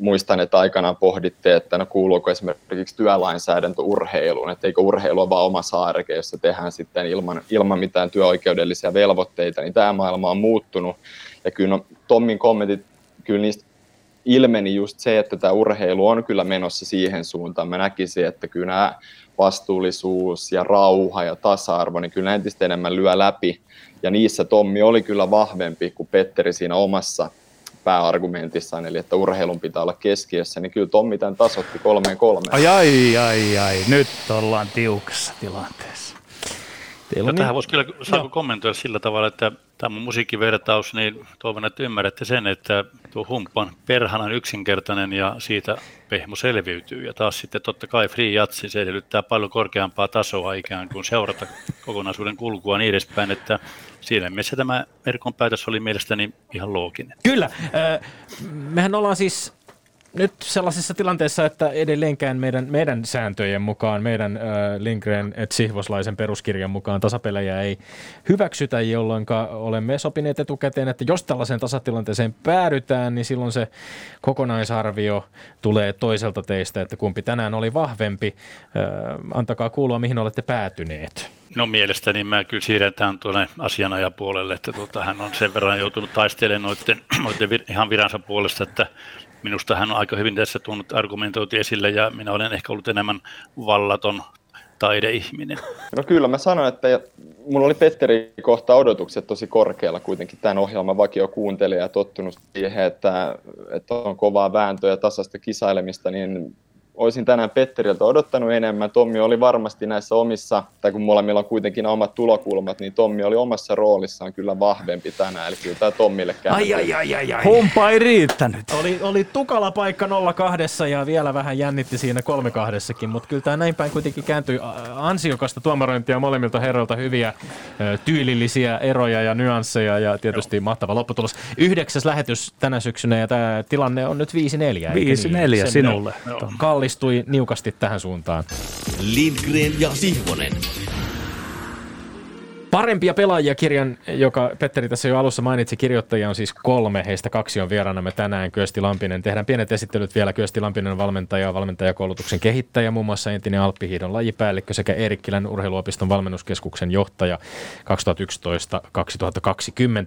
muistan, että aikanaan pohditte, että no kuuluuko esimerkiksi työlainsäädäntö urheiluun, että eikö urheilu ole vaan oma saareke, jossa tehdään sitten ilman, ilman mitään työoikeudellisia velvoitteita, niin tämä maailma on muuttunut. Ja kyllä no, Tommin kommentit, kyllä niistä ilmeni just se, että tämä urheilu on kyllä menossa siihen suuntaan. Mä näkisin, että kyllä nämä vastuullisuus ja rauha ja tasa-arvo, niin kyllä entistä enemmän lyö läpi. Ja niissä Tommi oli kyllä vahvempi kuin Petteri siinä omassa pääargumentissaan, eli että urheilun pitää olla keskiössä, niin kyllä Tommi tämän tasotti kolmeen kolmeen. Ai, ai, ai, ai, nyt ollaan tiukassa tilanteessa. Teillä no, tähän niin... voisi kyllä saako kommentoida sillä tavalla, että tämä musiikkivertaus, niin toivon, että ymmärrätte sen, että tuo humppan perhanan yksinkertainen ja siitä pehmo selviytyy. Ja taas sitten totta kai free jatsi, se edellyttää paljon korkeampaa tasoa ikään kuin seurata kokonaisuuden kulkua niin edespäin, että siinä mielessä tämä Merkon päätös oli mielestäni ihan looginen. Kyllä. Mehän ollaan siis nyt sellaisessa tilanteessa, että edelleenkään meidän, meidän sääntöjen mukaan, meidän äh, Lindgren et Sihvoslaisen peruskirjan mukaan tasapelejä ei hyväksytä, jolloin olemme sopineet etukäteen, että jos tällaiseen tasatilanteeseen päädytään, niin silloin se kokonaisarvio tulee toiselta teistä, että kumpi tänään oli vahvempi. Äh, antakaa kuulua, mihin olette päätyneet. No mielestäni mä kyllä siirretään tuonne asianajapuolelle, että tuota, hän on sen verran joutunut taistelemaan noiden, noiden vir, ihan viransa puolesta, että minusta hän on aika hyvin tässä tuonut argumentointi esille ja minä olen ehkä ollut enemmän vallaton taideihminen. No kyllä mä sanoin, että mulla oli Petteri kohta odotukset tosi korkealla kuitenkin tämän ohjelman vakio kuuntelija ja tottunut siihen, että, että on kovaa vääntöä ja tasasta kisailemista, niin olisin tänään Petteriltä odottanut enemmän. Tommi oli varmasti näissä omissa, tai kun molemmilla on kuitenkin omat tulokulmat, niin Tommi oli omassa roolissaan kyllä vahvempi tänään. Eli kyllä tämä Tommille käy. Ai, ai, ai, ai, ai. Humpa ei riittänyt. Oli, oli tukala paikka 02 ja vielä vähän jännitti siinä 32 mutta kyllä tämä näin päin kuitenkin kääntyi ansiokasta tuomarointia molemmilta herroilta hyviä tyylillisiä eroja ja nyansseja ja tietysti Joo. mahtava lopputulos. Yhdeksäs lähetys tänä syksynä ja tämä tilanne on nyt 5-4. 5-4 niin? sinulle. Kalli kallistui niukasti tähän suuntaan. Lindgren ja Sihvonen. Parempia pelaajia kirjan, joka Petteri tässä jo alussa mainitsi, kirjoittajia on siis kolme, heistä kaksi on vieraanamme tänään, Kyösti Lampinen. Tehdään pienet esittelyt vielä. Kyösti Lampinen valmentaja, valmentajakoulutuksen kehittäjä, muun muassa entinen Alppihiidon lajipäällikkö sekä Eerikkilän urheiluopiston valmennuskeskuksen johtaja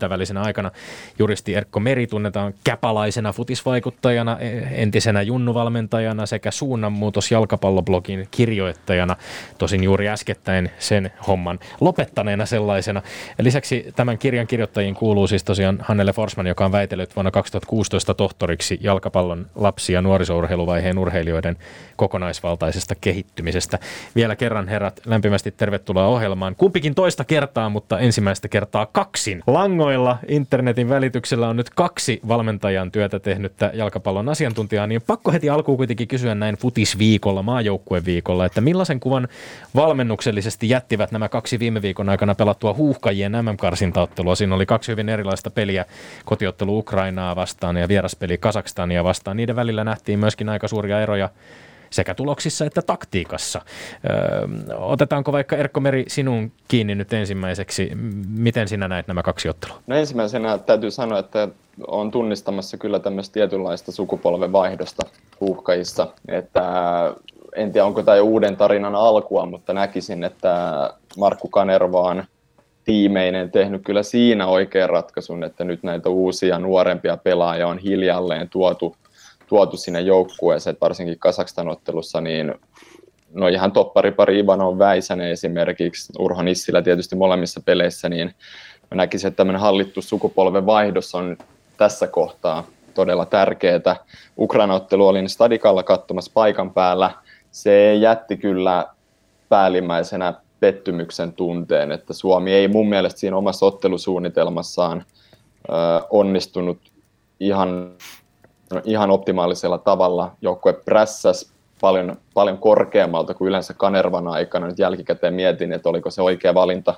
2011-2020 välisenä aikana. Juristi Erkko Meri tunnetaan käpalaisena futisvaikuttajana, entisenä junnuvalmentajana sekä suunnanmuutos jalkapalloblogin kirjoittajana. Tosin juuri äskettäin sen homman lopettaneena sellaisena. Lisäksi tämän kirjan kirjoittajiin kuuluu siis tosiaan Hannele Forsman, joka on väitellyt vuonna 2016 tohtoriksi jalkapallon lapsi- ja nuorisourheiluvaiheen urheilijoiden kokonaisvaltaisesta kehittymisestä. Vielä kerran herrat, lämpimästi tervetuloa ohjelmaan. Kumpikin toista kertaa, mutta ensimmäistä kertaa kaksin. Langoilla internetin välityksellä on nyt kaksi valmentajan työtä tehnyttä jalkapallon asiantuntijaa, niin pakko heti alkuun kuitenkin kysyä näin futisviikolla, maajoukkueviikolla, että millaisen kuvan valmennuksellisesti jättivät nämä kaksi viime viikon aikana pelattua huuhkajien MM-karsintaottelua. Siinä oli kaksi hyvin erilaista peliä, kotiottelu Ukrainaa vastaan ja vieraspeli Kasakstania vastaan. Niiden välillä nähtiin myöskin aika suuria eroja sekä tuloksissa että taktiikassa. Öö, otetaanko vaikka Erkko Meri sinun kiinni nyt ensimmäiseksi? Miten sinä näet nämä kaksi ottelua? No ensimmäisenä täytyy sanoa, että on tunnistamassa kyllä tämmöistä tietynlaista sukupolven vaihdosta huuhkajissa. Että en tiedä, onko tämä jo uuden tarinan alkua, mutta näkisin, että Markku Kanerva on tiimeinen tehnyt kyllä siinä oikean ratkaisun, että nyt näitä uusia nuorempia pelaajia on hiljalleen tuotu tuotu sinne joukkueeseen, varsinkin Kasakstan ottelussa, niin no ihan topparipari Ivanov Väisänen esimerkiksi, Urho Nissilä tietysti molemmissa peleissä, niin mä näkisin, että tämmöinen hallittu sukupolven vaihdos on tässä kohtaa todella tärkeää. Ukraina-ottelu olin Stadikalla katsomassa paikan päällä. Se jätti kyllä päällimmäisenä pettymyksen tunteen, että Suomi ei mun mielestä siinä omassa ottelusuunnitelmassaan ö, onnistunut ihan ihan optimaalisella tavalla. Joukkue prässäs paljon, paljon korkeammalta kuin yleensä Kanervan aikana. Nyt jälkikäteen mietin, että oliko se oikea valinta,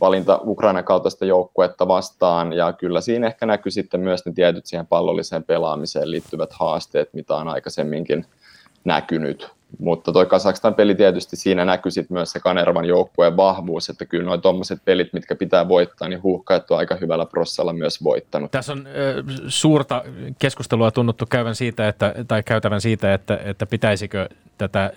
valinta Ukrainan kaltaista joukkuetta vastaan. Ja kyllä siinä ehkä näkyy sitten myös ne tietyt siihen pallolliseen pelaamiseen liittyvät haasteet, mitä on aikaisemminkin näkynyt. Mutta toi Kasakstan peli tietysti siinä näkyy sit myös se Kanervan joukkueen vahvuus, että kyllä noin tuommoiset pelit, mitkä pitää voittaa, niin huuhkajat on aika hyvällä prossalla myös voittanut. Tässä on ö, suurta keskustelua tunnuttu käyvän siitä, että, tai käytävän siitä, että, että pitäisikö tätä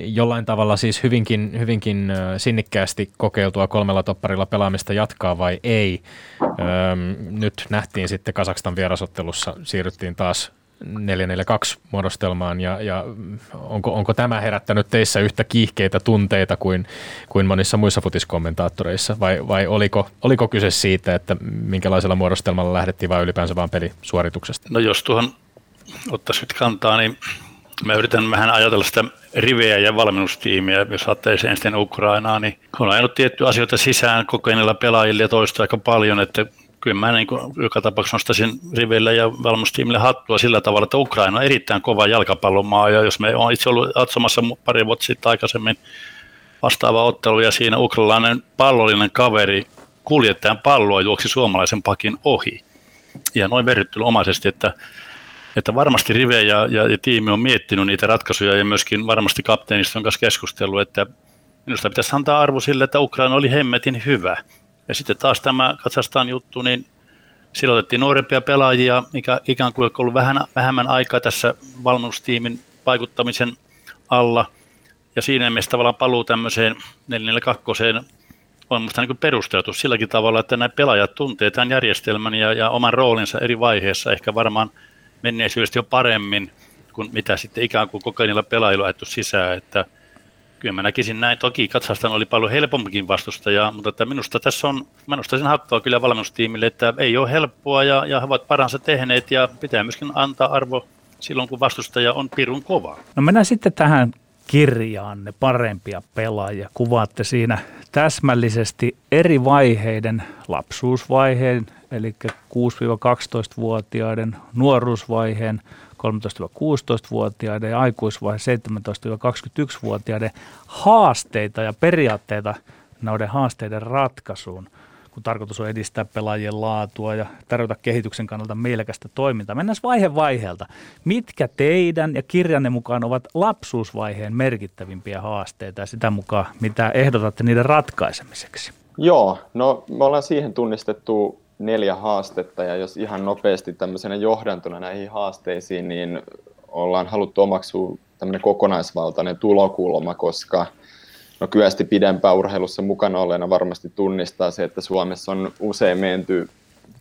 jollain tavalla siis hyvinkin, hyvinkin sinnikkäästi kokeiltua kolmella topparilla pelaamista jatkaa vai ei. Öm, nyt nähtiin sitten Kasakstan vierasottelussa, siirryttiin taas 442 muodostelmaan ja, ja onko, onko tämä herättänyt teissä yhtä kiihkeitä tunteita kuin, kuin monissa muissa futiskommentaattoreissa vai, vai oliko, oliko kyse siitä, että minkälaisella muodostelmalla lähdettiin vai ylipäänsä vaan pelisuorituksesta? No jos tuohon ottaisi nyt kantaa, niin mä yritän vähän ajatella sitä riveä ja valmennustiimiä, jos ajattelee ensin Ukrainaa, niin on ajanut tiettyjä asioita sisään kokeneilla pelaajille ja toista aika paljon, että kyllä mä niin kuin joka tapauksessa nostaisin riville ja valmustiimille hattua sillä tavalla, että Ukraina on erittäin kova jalkapallomaa ja jos me on itse ollut katsomassa pari vuotta sitten aikaisemmin vastaava ottelu ja siinä ukrainalainen pallollinen kaveri kuljettajan palloa juoksi suomalaisen pakin ohi. Ja noin verryttelynomaisesti, että, että varmasti Rive ja, ja, ja, tiimi on miettinyt niitä ratkaisuja ja myöskin varmasti kapteenista on kanssa keskustellut, että minusta pitäisi antaa arvo sille, että Ukraina oli hemmetin hyvä – ja sitten taas tämä Katsastan juttu, niin silloin otettiin nuorempia pelaajia, mikä ikään kuin ollut vähän, vähemmän aikaa tässä valmennustiimin vaikuttamisen alla. Ja siinä mielessä tavallaan paluu tämmöiseen 442 on minusta niin perusteltu silläkin tavalla, että nämä pelaajat tuntee tämän järjestelmän ja, ja oman roolinsa eri vaiheissa ehkä varmaan menneisyydestä jo paremmin kuin mitä sitten ikään kuin kokeilla pelaajilla ajettu sisään, että – kyllä mä näkisin näin. Toki Katsastan oli paljon helpompikin vastustaja, mutta että minusta tässä on, minusta sen hattua kyllä valmennustiimille, että ei ole helppoa ja, ja he ovat paransa tehneet ja pitää myöskin antaa arvo silloin, kun vastustaja on pirun kova. No mennään sitten tähän kirjaan ne parempia pelaajia. Kuvaatte siinä täsmällisesti eri vaiheiden lapsuusvaiheen, eli 6-12-vuotiaiden nuoruusvaiheen, 13-16-vuotiaiden ja aikuisvaihe 17-21-vuotiaiden haasteita ja periaatteita noiden haasteiden ratkaisuun, kun tarkoitus on edistää pelaajien laatua ja tarjota kehityksen kannalta mielekästä toimintaa. Mennään vaihe vaiheelta. Mitkä teidän ja kirjanne mukaan ovat lapsuusvaiheen merkittävimpiä haasteita ja sitä mukaan, mitä ehdotatte niiden ratkaisemiseksi? Joo, no me ollaan siihen tunnistettu neljä haastetta ja jos ihan nopeasti tämmöisenä johdantuna näihin haasteisiin, niin ollaan haluttu omaksua tämmöinen kokonaisvaltainen tulokulma, koska no kyösti pidempään urheilussa mukana olleena varmasti tunnistaa se, että Suomessa on usein menty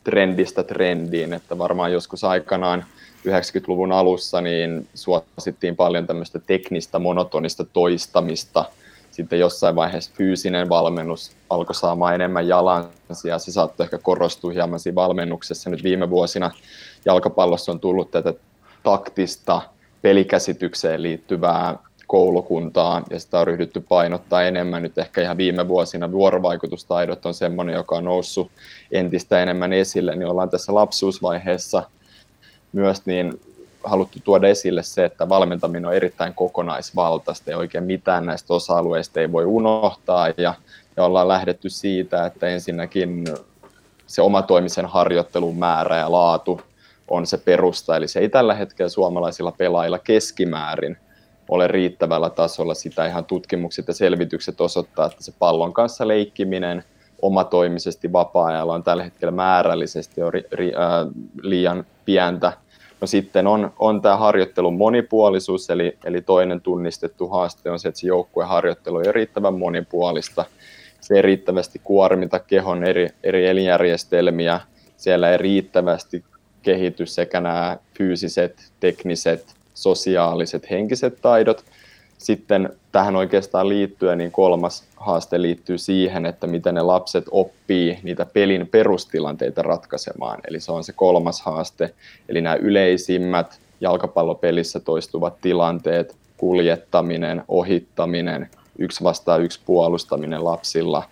trendistä trendiin, että varmaan joskus aikanaan 90-luvun alussa niin suosittiin paljon tämmöistä teknistä monotonista toistamista – sitten jossain vaiheessa fyysinen valmennus alkoi saamaan enemmän jalansia. Se saattoi ehkä korostua hieman siinä valmennuksessa. Nyt viime vuosina jalkapallossa on tullut tätä taktista pelikäsitykseen liittyvää koulukuntaa ja sitä on ryhdytty painottaa enemmän. Nyt ehkä ihan viime vuosina vuorovaikutustaidot on semmoinen, joka on noussut entistä enemmän esille, niin ollaan tässä lapsuusvaiheessa myös niin haluttu tuoda esille se, että valmentaminen on erittäin kokonaisvaltaista ja oikein mitään näistä osa-alueista ei voi unohtaa ja, ja ollaan lähdetty siitä, että ensinnäkin se omatoimisen harjoittelun määrä ja laatu on se perusta, eli se ei tällä hetkellä suomalaisilla pelaajilla keskimäärin ole riittävällä tasolla. Sitä ihan tutkimukset ja selvitykset osoittaa, että se pallon kanssa leikkiminen omatoimisesti vapaa-ajalla on tällä hetkellä määrällisesti jo ri, ri, äh, liian pientä. No sitten on, on tämä harjoittelun monipuolisuus, eli, eli toinen tunnistettu haaste on se, että se joukkueharjoittelu ei riittävän monipuolista. Se ei riittävästi kuormita kehon eri, eri elinjärjestelmiä, siellä ei riittävästi kehity sekä nämä fyysiset, tekniset, sosiaaliset, henkiset taidot. Sitten tähän oikeastaan liittyen, niin kolmas haaste liittyy siihen, että miten ne lapset oppii niitä pelin perustilanteita ratkaisemaan. Eli se on se kolmas haaste. Eli nämä yleisimmät jalkapallopelissä toistuvat tilanteet, kuljettaminen, ohittaminen, yksi vastaan yksi puolustaminen lapsilla,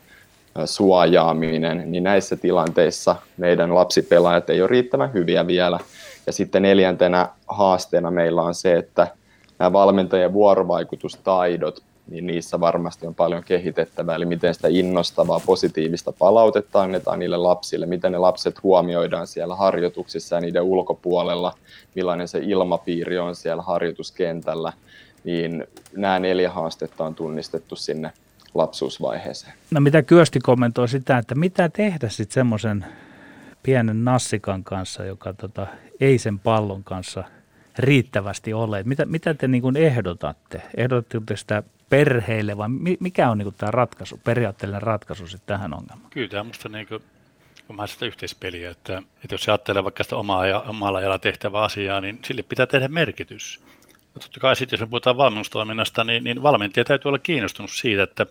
suojaaminen, niin näissä tilanteissa meidän lapsipelaajat ei ole riittävän hyviä vielä – ja sitten neljäntenä haasteena meillä on se, että nämä valmentajien vuorovaikutustaidot, niin niissä varmasti on paljon kehitettävää, eli miten sitä innostavaa, positiivista palautetta annetaan niille lapsille, miten ne lapset huomioidaan siellä harjoituksissa ja niiden ulkopuolella, millainen se ilmapiiri on siellä harjoituskentällä, niin nämä neljä haastetta on tunnistettu sinne lapsuusvaiheeseen. No mitä Kyösti kommentoi sitä, että mitä tehdä sitten semmoisen pienen nassikan kanssa, joka tota, ei sen pallon kanssa riittävästi ole. Mitä, mitä te niin kuin ehdotatte? Ehdotatteko te sitä perheille vai mikä on niin kuin tämä ratkaisu, periaatteellinen ratkaisu sitten tähän ongelmaan? Kyllä tämä minusta niin on sitä yhteispeliä, että, että jos ajattelee vaikka sitä omaa ja, omalla ajalla tehtävää asiaa, niin sille pitää tehdä merkitys. Ja totta kai sitten, jos me puhutaan valmennustoiminnasta, niin, niin valmentaja täytyy olla kiinnostunut siitä, että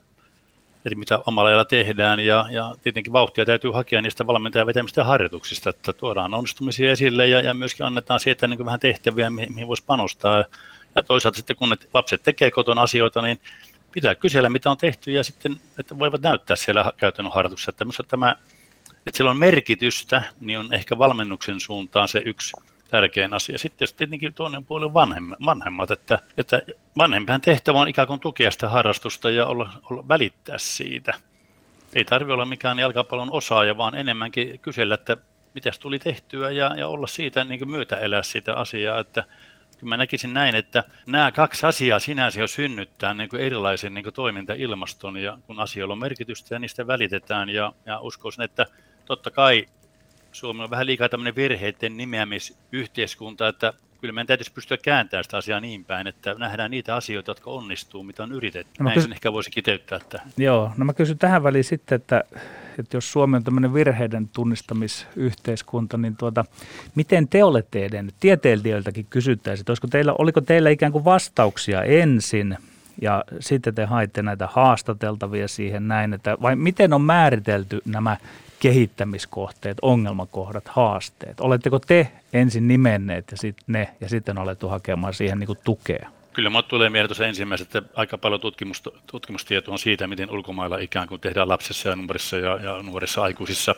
eli mitä omalla tehdään, ja, ja tietenkin vauhtia täytyy hakea niistä valmentajan vetämistä harjoituksista, että tuodaan onnistumisia esille ja, ja myöskin annetaan siitä niin vähän tehtäviä, mihin, mihin voisi panostaa. Ja toisaalta sitten kun ne lapset tekee kotona asioita, niin pitää kysellä, mitä on tehty, ja sitten, että voivat näyttää siellä käytännön harjoituksessa. Että tämä, että sillä on merkitystä, niin on ehkä valmennuksen suuntaan se yksi tärkein asia. Sitten tietenkin toinen puoli on vanhemmat, vanhemmat että, että vanhempien tehtävä on ikään kuin tukea sitä harrastusta ja olla, olla välittää siitä. Ei tarvitse olla mikään jalkapallon osaaja, vaan enemmänkin kysellä, että mitä tuli tehtyä ja, ja olla siitä niin myötä elää sitä asiaa, että mä näkisin näin, että nämä kaksi asiaa sinänsä jo synnyttää niin kuin erilaisen niin kuin toimintailmaston ja kun asioilla on merkitystä ja niistä välitetään ja, ja uskoisin, että totta kai Suomi on vähän liikaa tämmöinen virheiden nimeämisyhteiskunta, että kyllä meidän täytyisi pystyä kääntämään sitä asiaa niin päin, että nähdään niitä asioita, jotka onnistuu, mitä on yritetty. No Näin kysyn, ehkä voisi kiteyttää tähän. Joo, no mä kysyn tähän väliin sitten, että, että jos Suomi on tämmöinen virheiden tunnistamisyhteiskunta, niin tuota, miten te olette edennyt? Tieteilijöiltäkin kysyttäisiin, olisiko teillä, oliko teillä ikään kuin vastauksia ensin, ja sitten te haitte näitä haastateltavia siihen näin, että vai miten on määritelty nämä kehittämiskohteet, ongelmakohdat, haasteet? Oletteko te ensin nimenneet ja sitten ne ja sitten alettu hakemaan siihen niin kuin tukea? Kyllä minulle tulee mieleen tuossa ensimmäisestä, että aika paljon tutkimusta, tutkimustietoa on siitä, miten ulkomailla ikään kuin tehdään lapsessa ja nuorissa ja, ja nuorissa aikuisissa.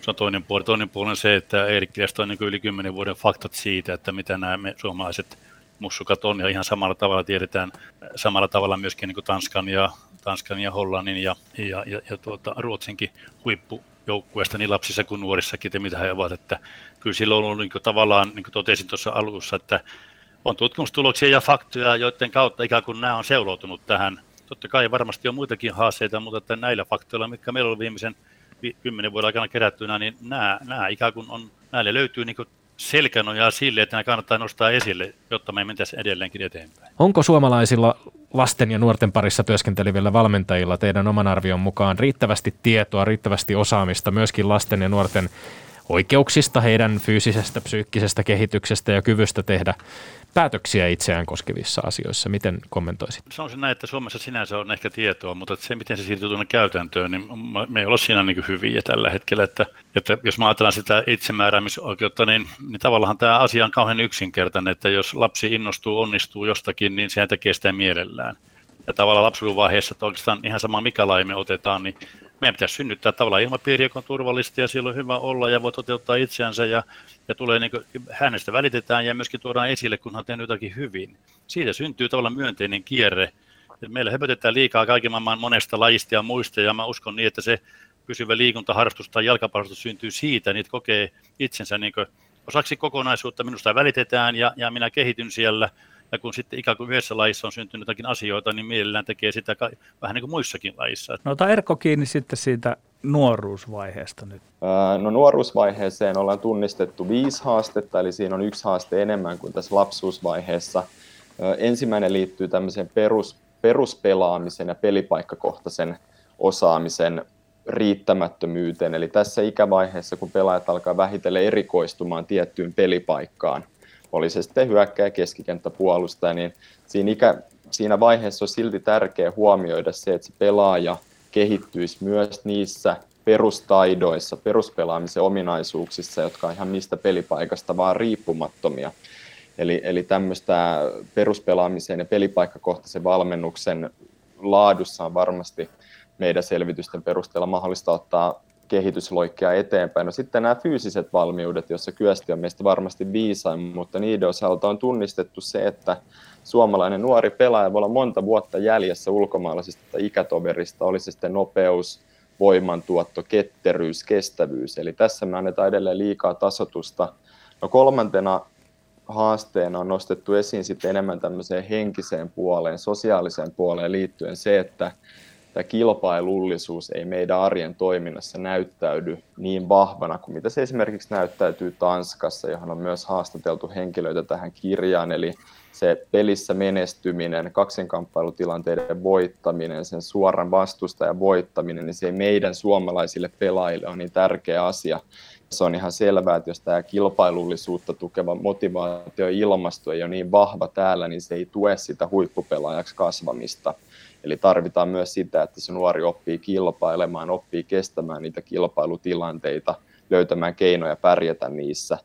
Se on toinen puoli. Toinen puoli on se, että Erik Kiesta on niin yli 10 vuoden faktat siitä, että mitä nämä me suomalaiset mussukat on, ja ihan samalla tavalla tiedetään, samalla tavalla myöskin niin kuin Tanskan ja Tanskan ja Hollannin ja, ja, ja, ja tuota, Ruotsinkin huippu joukkueesta niin lapsissa kuin nuorissakin, että mitä he ovat. Että kyllä silloin on ollut niin tavallaan, niin kuin totesin tuossa alussa, että on tutkimustuloksia ja faktoja, joiden kautta ikään kuin nämä on seuloutunut tähän. Totta kai varmasti on muitakin haasteita, mutta että näillä faktoilla, mitkä meillä on viimeisen kymmenen vuoden aikana kerättynä, niin nämä, nämä ikään kuin on, näille löytyy niin selkänojaa sille, että nämä kannattaa nostaa esille, jotta me mentäisiin edelleenkin eteenpäin. Onko suomalaisilla lasten ja nuorten parissa työskentelevillä valmentajilla teidän oman arvion mukaan riittävästi tietoa, riittävästi osaamista myöskin lasten ja nuorten oikeuksista, heidän fyysisestä, psyykkisestä kehityksestä ja kyvystä tehdä päätöksiä itseään koskevissa asioissa. Miten kommentoisit? Sanoisin näin, että Suomessa sinänsä on ehkä tietoa, mutta se, miten se siirtyy tuonne käytäntöön, niin me ei olla siinä niin hyviä tällä hetkellä. Että, että jos mä ajatellaan sitä itsemääräämisoikeutta, niin, niin tavallaan tämä asia on kauhean yksinkertainen, että jos lapsi innostuu, onnistuu jostakin, niin sehän tekee sitä mielellään. Ja tavallaan lapsuuden vaiheessa, että oikeastaan ihan sama mikä laji me otetaan, niin meidän pitäisi synnyttää tavallaan ilmapiiri, joka on turvallista ja siellä on hyvä olla ja voi toteuttaa itseänsä ja, ja tulee niin kuin, hänestä välitetään ja myöskin tuodaan esille, kun hän on tehnyt jotakin hyvin. Siitä syntyy tavallaan myönteinen kierre. Et meillä höpötetään liikaa kaiken maailman monesta lajista ja muista ja mä uskon niin, että se pysyvä liikuntaharrastus tai jalkaparastus syntyy siitä, niin kokee itsensä niin osaksi kokonaisuutta, minusta välitetään ja, ja minä kehityn siellä – ja kun sitten ikään kuin yhdessä lajissa on syntynyt jotakin asioita, niin mielellään tekee sitä vähän niin kuin muissakin lajissa. No ota Erkko kiinni sitten siitä nuoruusvaiheesta nyt. No nuoruusvaiheeseen ollaan tunnistettu viisi haastetta, eli siinä on yksi haaste enemmän kuin tässä lapsuusvaiheessa. Ensimmäinen liittyy tämmöiseen perus, peruspelaamisen ja pelipaikkakohtaisen osaamisen riittämättömyyteen. Eli tässä ikävaiheessa, kun pelaajat alkaa vähitellen erikoistumaan tiettyyn pelipaikkaan – oli se sitten hyökkäjä, keskikenttä, puolustaja, niin siinä, ikä, siinä vaiheessa on silti tärkeää huomioida se, että se pelaaja kehittyisi myös niissä perustaidoissa, peruspelaamisen ominaisuuksissa, jotka on ihan mistä pelipaikasta vaan riippumattomia. Eli, eli tämmöistä peruspelaamisen ja pelipaikkakohtaisen valmennuksen laadussa on varmasti meidän selvitysten perusteella mahdollista ottaa kehitysloikkia eteenpäin. No sitten nämä fyysiset valmiudet, joissa Kyösti on meistä varmasti viisain, mutta niiden osalta on tunnistettu se, että suomalainen nuori pelaaja voi olla monta vuotta jäljessä ulkomaalaisesta ikätoverista, oli se sitten nopeus, voimantuotto, ketteryys, kestävyys. Eli tässä me annetaan edelleen liikaa tasotusta. No kolmantena haasteena on nostettu esiin sitten enemmän tämmöiseen henkiseen puoleen, sosiaaliseen puoleen liittyen se, että tämä kilpailullisuus ei meidän arjen toiminnassa näyttäydy niin vahvana kuin mitä se esimerkiksi näyttäytyy Tanskassa, johon on myös haastateltu henkilöitä tähän kirjaan, eli se pelissä menestyminen, kaksinkamppailutilanteiden voittaminen, sen suoran vastustajan voittaminen, niin se ei meidän suomalaisille pelaajille on niin tärkeä asia. Se on ihan selvää, että jos tämä kilpailullisuutta tukeva motivaatio ilmasto ei ole niin vahva täällä, niin se ei tue sitä huippupelaajaksi kasvamista. Eli tarvitaan myös sitä, että se nuori oppii kilpailemaan, oppii kestämään niitä kilpailutilanteita, löytämään keinoja pärjätä niissä.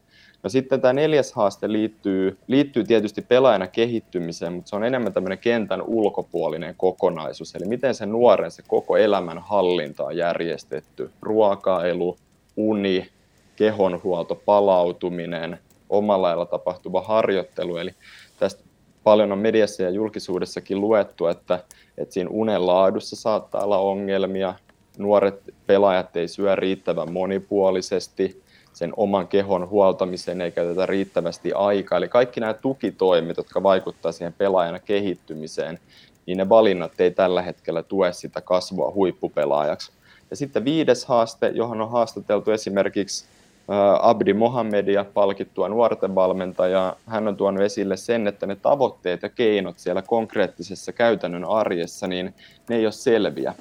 No sitten tämä neljäs haaste liittyy, liittyy tietysti pelaajana kehittymiseen, mutta se on enemmän tämmöinen kentän ulkopuolinen kokonaisuus. Eli miten se nuoren se koko elämän hallinta on järjestetty. Ruokailu, uni, kehonhuolto, palautuminen, omalla lailla tapahtuva harjoittelu. Eli tästä paljon on mediassa ja julkisuudessakin luettu, että että siinä unen laadussa saattaa olla ongelmia, nuoret pelaajat ei syö riittävän monipuolisesti, sen oman kehon huoltamiseen ei käytetä riittävästi aikaa. Eli kaikki nämä tukitoimet, jotka vaikuttavat siihen pelaajana kehittymiseen, niin ne valinnat ei tällä hetkellä tue sitä kasvua huippupelaajaksi. Ja sitten viides haaste, johon on haastateltu esimerkiksi Abdi Mohammedia, palkittua nuorten valmentaja, hän on tuonut esille sen, että ne tavoitteet ja keinot siellä konkreettisessa käytännön arjessa, niin ne ei ole selviä.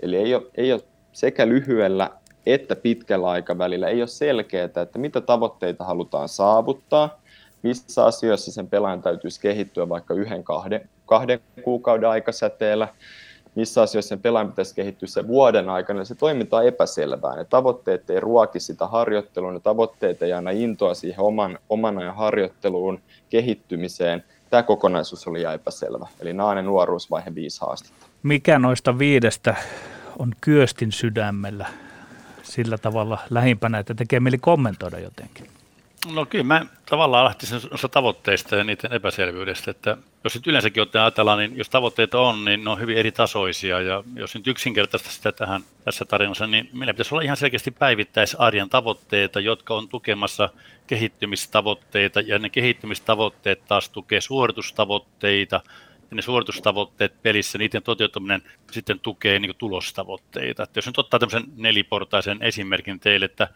Eli ei ole, ei ole sekä lyhyellä että pitkällä aikavälillä ei ole selkeää, että mitä tavoitteita halutaan saavuttaa, missä asioissa sen pelaajan täytyisi kehittyä vaikka yhden, kahden, kahden kuukauden aikasäteellä, missä asioissa sen pelaajan pitäisi kehittyä se vuoden aikana, se toiminta on epäselvää. Ne tavoitteet ei ruoki sitä harjoittelua, ne tavoitteet ei anna intoa siihen oman, oman ajan harjoitteluun, kehittymiseen. Tämä kokonaisuus oli epäselvä. Eli nainen nuoruusvaihe viisi haastetta. Mikä noista viidestä on Kyöstin sydämellä sillä tavalla lähimpänä, että tekee mieli kommentoida jotenkin? No kyllä mä tavallaan lähtisin noista tavoitteista ja niiden epäselvyydestä, että jos nyt yleensäkin ottaen ajatellaan, niin jos tavoitteita on, niin ne on hyvin eri tasoisia ja jos nyt yksinkertaista sitä tähän tässä tarinassa, niin meillä pitäisi olla ihan selkeästi päivittäisarjen tavoitteita, jotka on tukemassa kehittymistavoitteita ja ne kehittymistavoitteet taas tukee suoritustavoitteita ja ne suoritustavoitteet pelissä, niiden toteuttaminen sitten tukee niin tulostavoitteita. Että jos nyt ottaa tämmöisen neliportaisen esimerkin teille, että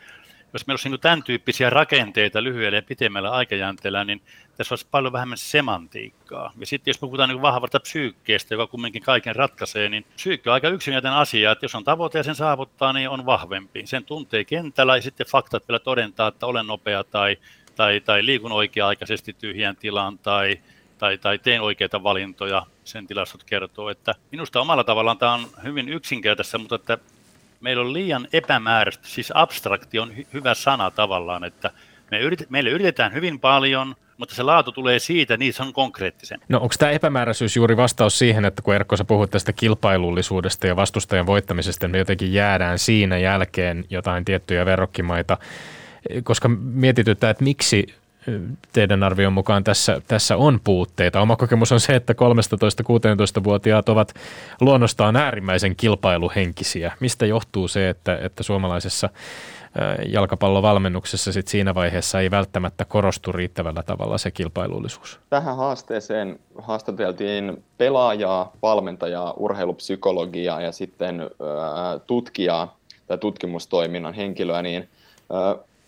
jos meillä olisi niin tämän tyyppisiä rakenteita lyhyellä ja pitemmällä aikajänteellä, niin tässä olisi paljon vähemmän semantiikkaa. Ja sitten jos me puhutaan niin vahvasta psyykkeestä, joka kumminkin kaiken ratkaisee, niin psyykki on aika yksinkertainen asia, että jos on tavoite ja sen saavuttaa, niin on vahvempi. Sen tuntee kentällä ja sitten faktat vielä todentaa, että olen nopea tai tai, tai liikun oikea-aikaisesti tyhjän tilan tai, tai, tai teen oikeita valintoja, sen tilastot kertoo. Että minusta omalla tavallaan tämä on hyvin yksinkertaista, mutta että meillä on liian epämääräistä, siis abstrakti on hy- hyvä sana tavallaan, että me yrit, meille yritetään hyvin paljon, mutta se laatu tulee siitä, niin se on konkreettisen. No onko tämä epämääräisyys juuri vastaus siihen, että kun Erkko sä puhut tästä kilpailullisuudesta ja vastustajan voittamisesta, niin me jotenkin jäädään siinä jälkeen jotain tiettyjä verrokkimaita, koska mietityttää, että miksi teidän arvion mukaan tässä, tässä on puutteita. Oma kokemus on se, että 13-16-vuotiaat ovat luonnostaan äärimmäisen kilpailuhenkisiä. Mistä johtuu se, että, että suomalaisessa jalkapallovalmennuksessa sit siinä vaiheessa ei välttämättä korostu riittävällä tavalla se kilpailullisuus? Tähän haasteeseen haastateltiin pelaajaa, valmentajaa, urheilupsykologiaa ja sitten tutkijaa tai tutkimustoiminnan henkilöä, niin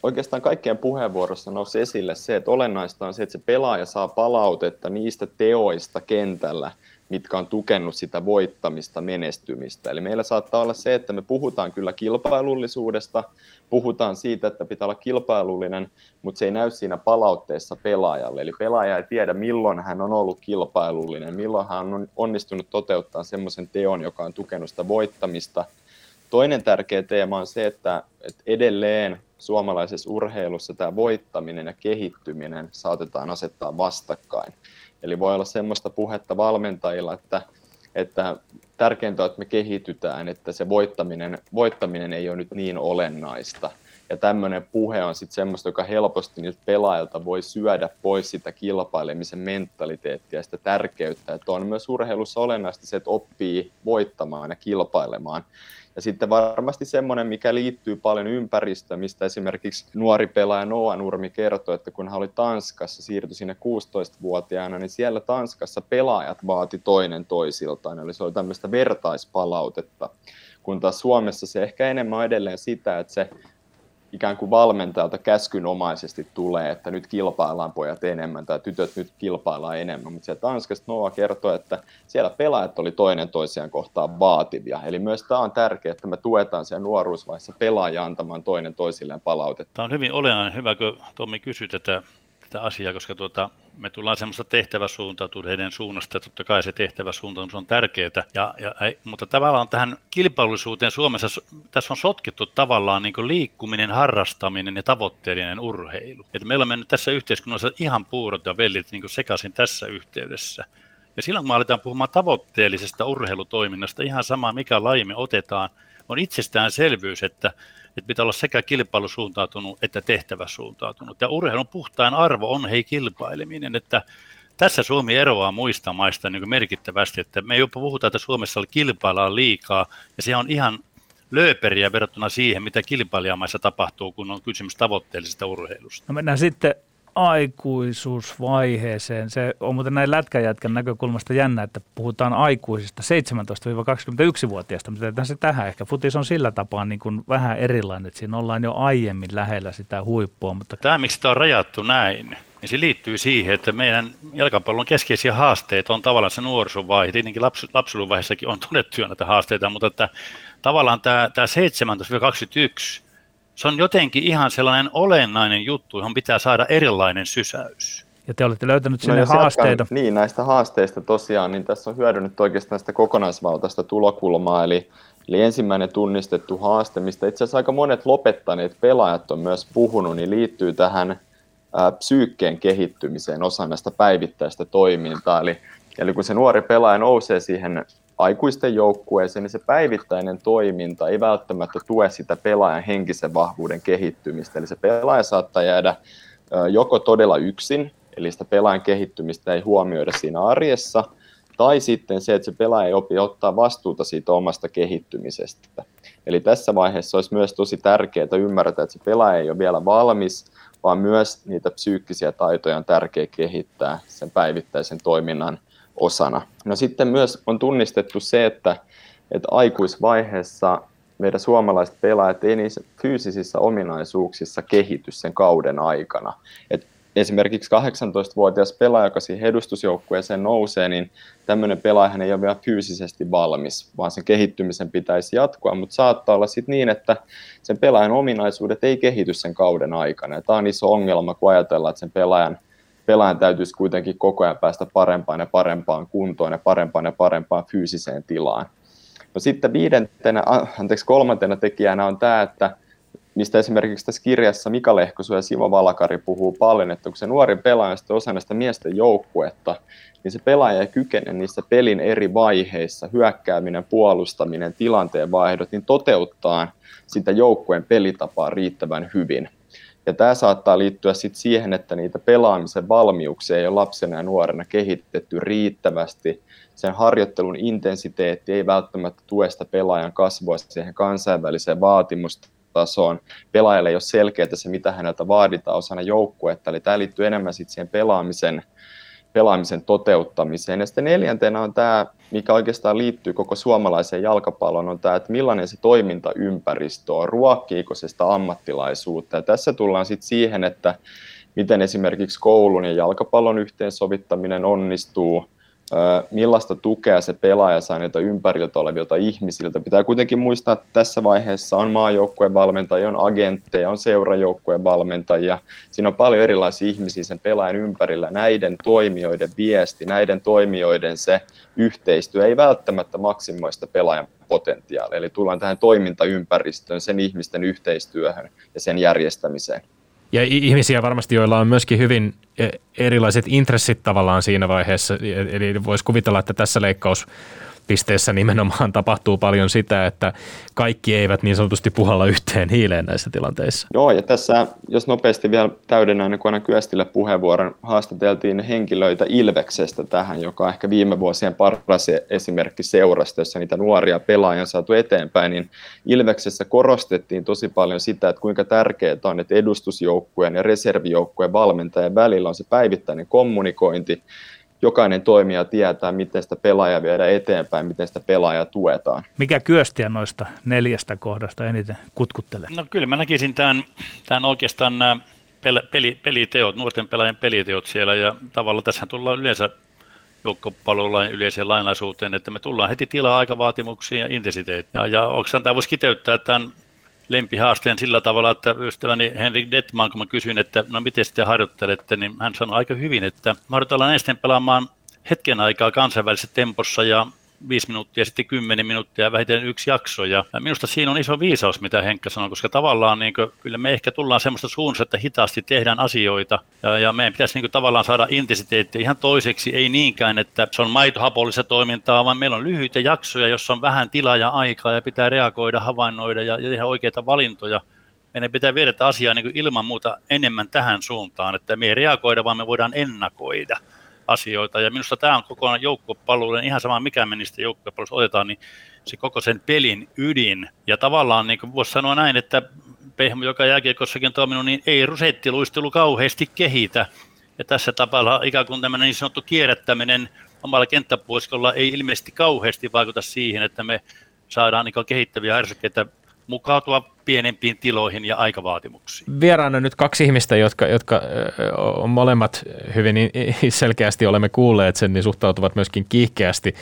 oikeastaan kaikkien puheenvuorossa nousi esille se, että olennaista on se, että se pelaaja saa palautetta niistä teoista kentällä, mitkä on tukenut sitä voittamista, menestymistä. Eli meillä saattaa olla se, että me puhutaan kyllä kilpailullisuudesta, puhutaan siitä, että pitää olla kilpailullinen, mutta se ei näy siinä palautteessa pelaajalle. Eli pelaaja ei tiedä, milloin hän on ollut kilpailullinen, milloin hän on onnistunut toteuttaa semmoisen teon, joka on tukenut sitä voittamista. Toinen tärkeä teema on se, että edelleen suomalaisessa urheilussa tämä voittaminen ja kehittyminen saatetaan asettaa vastakkain. Eli voi olla semmoista puhetta valmentajilla, että, että tärkeintä on, että me kehitytään, että se voittaminen, voittaminen ei ole nyt niin olennaista. Ja tämmöinen puhe on sitten semmoista, joka helposti niiltä pelaajilta voi syödä pois sitä kilpailemisen mentaliteettia ja sitä tärkeyttä. Että on myös urheilussa olennaista se, että oppii voittamaan ja kilpailemaan. Ja sitten varmasti semmoinen, mikä liittyy paljon ympäristöön, mistä esimerkiksi nuori pelaaja Noa Nurmi kertoi, että kun hän oli Tanskassa, siirtyi sinne 16-vuotiaana, niin siellä Tanskassa pelaajat vaati toinen toisiltaan, eli se oli tämmöistä vertaispalautetta. Kun taas Suomessa se ehkä enemmän on edelleen sitä, että se ikään kuin valmentajalta käskynomaisesti tulee, että nyt kilpaillaan pojat enemmän tai tytöt nyt kilpaillaan enemmän, mutta siellä Tanskasta Noa kertoo, että siellä pelaajat oli toinen toisiaan kohtaan vaativia. Eli myös tämä on tärkeää, että me tuetaan siellä nuoruusvaiheessa pelaajia antamaan toinen toisilleen palautetta. Tämä on hyvin olennainen, hyvä kun Tommi kysyi tätä tätä asiaa, koska tuota, me tullaan semmoista tehtäväsuuntautuneiden suunnasta, ja totta kai se tehtäväsuuntautumus on tärkeää, ja, ja, mutta tavallaan tähän kilpailullisuuteen Suomessa, tässä on sotkettu tavallaan niin liikkuminen, harrastaminen ja tavoitteellinen urheilu. Et meillä on mennyt tässä yhteiskunnassa ihan puurot ja vellit niin sekaisin tässä yhteydessä. Ja silloin kun me aletaan puhumaan tavoitteellisesta urheilutoiminnasta, ihan sama mikä laji me otetaan, on itsestäänselvyys, että että pitää olla sekä kilpailusuuntautunut että tehtäväsuuntautunut. Ja urheilun puhtain arvo on hei kilpaileminen, että tässä Suomi eroaa muista maista niin merkittävästi, että me jopa puhutaan, että Suomessa kilpaillaan liikaa, ja se on ihan lööperiä verrattuna siihen, mitä kilpailijamaissa tapahtuu, kun on kysymys tavoitteellisesta urheilusta. No mennään sitten aikuisuusvaiheeseen. Se on muuten näin lätkäjätkän näkökulmasta jännä, että puhutaan aikuisista 17-21-vuotiaista, mutta teetään se tähän. Ehkä futis on sillä tapaa niin kuin vähän erilainen, että siinä ollaan jo aiemmin lähellä sitä huippua. Mutta... Tämä, miksi tämä on rajattu näin, niin se liittyy siihen, että meidän jalkapallon keskeisiä haasteita on tavallaan se nuorisovaihe. Tietenkin laps, lapsuuden on todettu näitä haasteita, mutta että tavallaan tämä, tämä 17-21 se on jotenkin ihan sellainen olennainen juttu, johon pitää saada erilainen sysäys. Ja te olette löytänyt sinne no haasteita. Jatkan, niin, näistä haasteista tosiaan, niin tässä on hyödynnetty oikeastaan sitä kokonaisvaltaista tulokulmaa, eli, eli ensimmäinen tunnistettu haaste, mistä itse asiassa aika monet lopettaneet pelaajat on myös puhunut, niin liittyy tähän ää, psyykkeen kehittymiseen osana näistä päivittäistä toimintaa. Eli, eli kun se nuori pelaaja nousee siihen aikuisten joukkueeseen, niin se päivittäinen toiminta ei välttämättä tue sitä pelaajan henkisen vahvuuden kehittymistä. Eli se pelaaja saattaa jäädä joko todella yksin, eli sitä pelaajan kehittymistä ei huomioida siinä arjessa, tai sitten se, että se pelaaja ei opi ottaa vastuuta siitä omasta kehittymisestä. Eli tässä vaiheessa olisi myös tosi tärkeää ymmärtää, että se pelaaja ei ole vielä valmis, vaan myös niitä psyykkisiä taitoja on tärkeää kehittää sen päivittäisen toiminnan osana. No sitten myös on tunnistettu se, että, että aikuisvaiheessa meidän suomalaiset pelaajat ei niissä fyysisissä ominaisuuksissa kehity sen kauden aikana. Et esimerkiksi 18-vuotias pelaaja, joka siihen edustusjoukkueeseen nousee, niin tämmöinen pelaaja ei ole vielä fyysisesti valmis, vaan sen kehittymisen pitäisi jatkua, mutta saattaa olla sitten niin, että sen pelaajan ominaisuudet ei kehity sen kauden aikana. Ja tämä on iso ongelma, kun ajatellaan, että sen pelaajan, pelaajan täytyisi kuitenkin koko ajan päästä parempaan ja parempaan kuntoon ja parempaan ja parempaan fyysiseen tilaan. No sitten viidentenä, anteeksi kolmantena tekijänä on tämä, että mistä esimerkiksi tässä kirjassa Mika Lehkosu ja Simo Valakari puhuu paljon, että kun se nuori pelaaja on osa näistä miesten joukkuetta, niin se pelaaja ei kykene niissä pelin eri vaiheissa, hyökkääminen, puolustaminen, tilanteen vaihdot, niin toteuttaa sitä joukkueen pelitapaa riittävän hyvin. Ja tämä saattaa liittyä sitten siihen, että niitä pelaamisen valmiuksia ei ole lapsena ja nuorena kehitetty riittävästi. Sen harjoittelun intensiteetti ei välttämättä tue sitä pelaajan kasvua siihen kansainväliseen vaatimusta tasoon. Pelaajalle ei ole selkeää se, mitä häneltä vaaditaan osana joukkuetta, eli tämä liittyy enemmän sitten siihen pelaamisen, pelaamisen toteuttamiseen. Ja sitten neljäntenä on tämä, mikä oikeastaan liittyy koko suomalaiseen jalkapalloon, on tämä, että millainen se toimintaympäristö on, ruokkiiko se sitä ammattilaisuutta. Ja tässä tullaan sitten siihen, että miten esimerkiksi koulun ja jalkapallon yhteensovittaminen onnistuu, millaista tukea se pelaaja saa niiltä ympäriltä olevilta ihmisiltä. Pitää kuitenkin muistaa, että tässä vaiheessa on maajoukkueen valmentajia, on agentteja, on seurajoukkueen valmentajia. Siinä on paljon erilaisia ihmisiä sen pelaajan ympärillä. Näiden toimijoiden viesti, näiden toimijoiden se yhteistyö ei välttämättä maksimoi sitä pelaajan potentiaalia. Eli tullaan tähän toimintaympäristöön, sen ihmisten yhteistyöhön ja sen järjestämiseen. Ja ihmisiä varmasti, joilla on myöskin hyvin e, erilaiset intressit tavallaan siinä vaiheessa. E, eli voisi kuvitella, että tässä leikkaus pisteessä nimenomaan tapahtuu paljon sitä, että kaikki eivät niin sanotusti puhalla yhteen hiileen näissä tilanteissa. Joo, ja tässä, jos nopeasti vielä täydennän, niin kun annan Kyöstille puheenvuoron, haastateltiin henkilöitä Ilveksestä tähän, joka on ehkä viime vuosien paras esimerkki seurasta, jossa niitä nuoria pelaajia on saatu eteenpäin, niin Ilveksessä korostettiin tosi paljon sitä, että kuinka tärkeää on, että edustusjoukkueen ja reservijoukkueen valmentajan välillä on se päivittäinen kommunikointi, jokainen toimija tietää, miten sitä pelaajaa viedään eteenpäin, miten sitä pelaajaa tuetaan. Mikä kyöstiä noista neljästä kohdasta eniten kutkuttelee? No kyllä mä näkisin tämän, tämän oikeastaan nämä peli, peliteot, nuorten pelaajien peliteot siellä ja tavallaan tässä tullaan yleensä joukkopalvelulain yleiseen lainlaisuuteen, että me tullaan heti tilaa aikavaatimuksiin ja intensiteettiin. Ja, ja oikeastaan tämä voisi kiteyttää tämän lempihaasteen sillä tavalla, että ystäväni Henrik Detman, kun mä kysyin, että no miten te harjoittelette, niin hän sanoi aika hyvin, että harjoitellaan ensin pelaamaan hetken aikaa kansainvälisessä tempossa ja viisi minuuttia, sitten kymmenen minuuttia ja vähintään yksi jakso. Ja minusta siinä on iso viisaus, mitä Henkka sanoi, koska tavallaan niin kuin, kyllä me ehkä tullaan semmoista suunnasta, että hitaasti tehdään asioita ja, ja meidän pitäisi niin kuin, tavallaan saada intensiteettiä ihan toiseksi, ei niinkään, että se on maitohapollista toimintaa, vaan meillä on lyhyitä jaksoja, jossa on vähän tilaa ja aikaa ja pitää reagoida, havainnoida ja, ja tehdä oikeita valintoja. Meidän pitää viedä asiaa niin ilman muuta enemmän tähän suuntaan, että me ei reagoida, vaan me voidaan ennakoida asioita. Ja minusta tämä on kokonaan joukkopalveluiden, ihan sama mikä me niistä joukkopalveluista otetaan, niin se koko sen pelin ydin. Ja tavallaan niin voisi sanoa näin, että Pehmo, joka jääkiekossakin on toiminut, niin ei rusettiluistelu kauheasti kehitä. Ja tässä tapalla ikään kuin tämmöinen niin sanottu kierrättäminen omalla kenttäpuoliskolla ei ilmeisesti kauheasti vaikuta siihen, että me saadaan niin kehittäviä ärsykkeitä mukautua pienempiin tiloihin ja aikavaatimuksiin. Vieraana nyt kaksi ihmistä, jotka, jotka on molemmat hyvin selkeästi olemme kuulleet sen, niin suhtautuvat myöskin kiihkeästi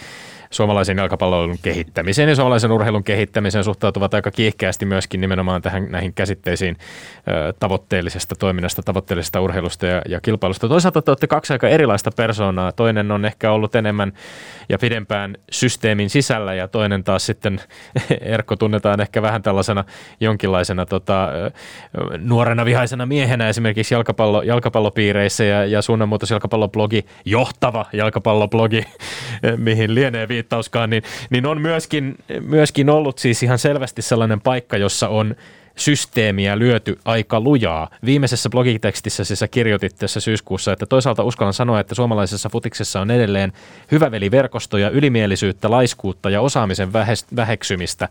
suomalaisen jalkapallon kehittämiseen ja suomalaisen urheilun kehittämiseen suhtautuvat aika kiihkeästi myöskin nimenomaan tähän, näihin käsitteisiin tavoitteellisesta toiminnasta, tavoitteellisesta urheilusta ja, ja kilpailusta. Toisaalta te olette kaksi aika erilaista persoonaa. Toinen on ehkä ollut enemmän ja pidempään systeemin sisällä ja toinen taas sitten, Erkko tunnetaan ehkä vähän tällaisena jonkinlaisena tota, nuorena vihaisena miehenä esimerkiksi jalkapallo, jalkapallopiireissä ja, ja suunnanmuutos jalkapalloblogi, johtava jalkapalloblogi, mihin lienee viittaa viittauskaan, niin, niin on myöskin, myöskin ollut siis ihan selvästi sellainen paikka, jossa on systeemiä lyöty aika lujaa. Viimeisessä blogitekstissä sä kirjoitit tässä syyskuussa, että toisaalta uskallan sanoa, että suomalaisessa futiksessa on edelleen hyväveliverkostoja, ylimielisyyttä, laiskuutta ja osaamisen väheksymistä.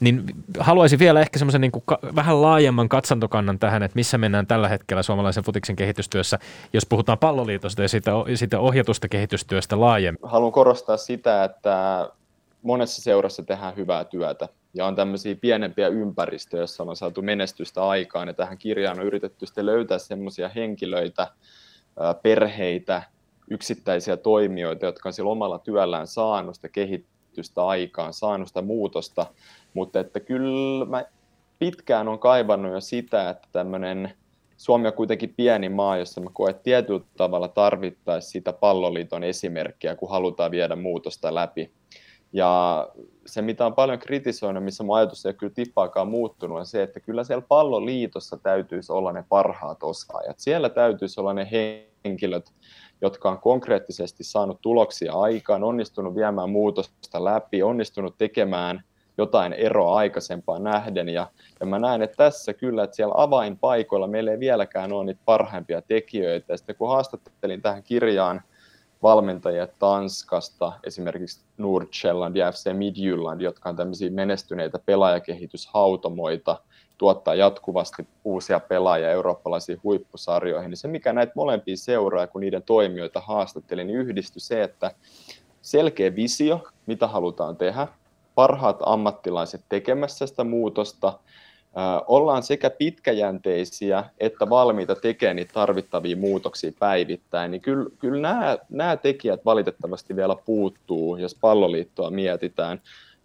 Niin haluaisin vielä ehkä semmoisen niin vähän laajemman katsantokannan tähän, että missä mennään tällä hetkellä suomalaisen futiksen kehitystyössä, jos puhutaan palloliitosta ja siitä, siitä ohjatusta kehitystyöstä laajemmin. Haluan korostaa sitä, että monessa seurassa tehdään hyvää työtä ja on tämmöisiä pienempiä ympäristöjä, joissa on saatu menestystä aikaan, ja tähän kirjaan on yritetty sitten löytää semmoisia henkilöitä, perheitä, yksittäisiä toimijoita, jotka on sillä omalla työllään saanut sitä kehitystä aikaan, saanut sitä muutosta, mutta että kyllä mä pitkään on kaivannut jo sitä, että tämmöinen Suomi on kuitenkin pieni maa, jossa mä koen, että tietyllä tavalla tarvittaisiin sitä palloliiton esimerkkiä, kun halutaan viedä muutosta läpi. Ja se, mitä on paljon kritisoinut, missä mun ajatus ei ole kyllä tippaakaan muuttunut, on se, että kyllä siellä palloliitossa täytyisi olla ne parhaat osaajat. Siellä täytyisi olla ne henkilöt, jotka on konkreettisesti saanut tuloksia aikaan, onnistunut viemään muutosta läpi, onnistunut tekemään jotain eroa aikaisempaan nähden. Ja, ja mä näen, että tässä kyllä, että siellä avainpaikoilla meillä ei vieläkään ole niitä parhaimpia tekijöitä. Ja sitten kun haastattelin tähän kirjaan valmentajia Tanskasta, esimerkiksi Nordjylland ja FC Midjylland, jotka on tämmöisiä menestyneitä pelaajakehityshautomoita, tuottaa jatkuvasti uusia pelaajia eurooppalaisiin huippusarjoihin, niin se mikä näitä molempia seuraa, kun niiden toimijoita haastattelin, niin yhdistyi se, että selkeä visio, mitä halutaan tehdä, parhaat ammattilaiset tekemässä sitä muutosta, ollaan sekä pitkäjänteisiä että valmiita tekemään niitä tarvittavia muutoksia päivittäin, niin kyllä, kyllä nämä, nämä tekijät valitettavasti vielä puuttuu, jos palloliittoa mietitään.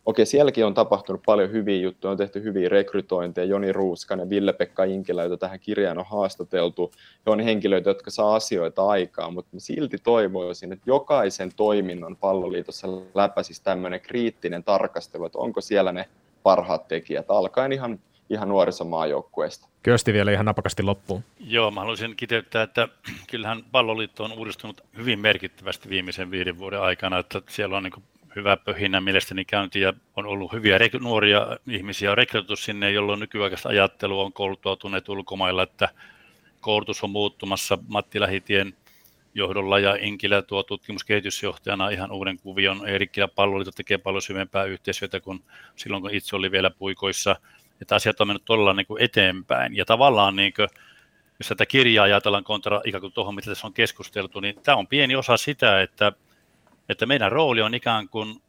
Okei, sielläkin on tapahtunut paljon hyviä juttuja, on tehty hyviä rekrytointeja, Joni Ruuskanen, Ville-Pekka Inkilä, joita tähän kirjaan on haastateltu, on henkilöitä, jotka saa asioita aikaan, mutta silti toivoisin, että jokaisen toiminnon palloliitossa läpäisisi tämmöinen kriittinen tarkastelu, että onko siellä ne parhaat tekijät, alkaen ihan ihan nuorisomaajoukkueesta. Kösti vielä ihan napakasti loppuun. Joo, mä haluaisin kiteyttää, että kyllähän palloliitto on uudistunut hyvin merkittävästi viimeisen viiden vuoden aikana, että siellä on niin hyvä pöhinä mielestäni käynti ja on ollut hyviä rek- nuoria ihmisiä rekrytoitu sinne, jolloin nykyaikaista ajattelua on kouluttautuneet ulkomailla, että koulutus on muuttumassa Matti Lähitien johdolla ja Inkilä tuo tutkimuskehitysjohtajana ihan uuden kuvion. Eerikkilä palloliitto tekee paljon syvempää yhteistyötä kuin silloin, kun itse oli vielä puikoissa – että asiat on mennyt todella niin kuin eteenpäin. Ja tavallaan, niin kuin, jos tätä kirjaa ajatellaan kontra ikään kuin tuohon, mitä tässä on keskusteltu, niin tämä on pieni osa sitä, että, että meidän rooli on ikään kuin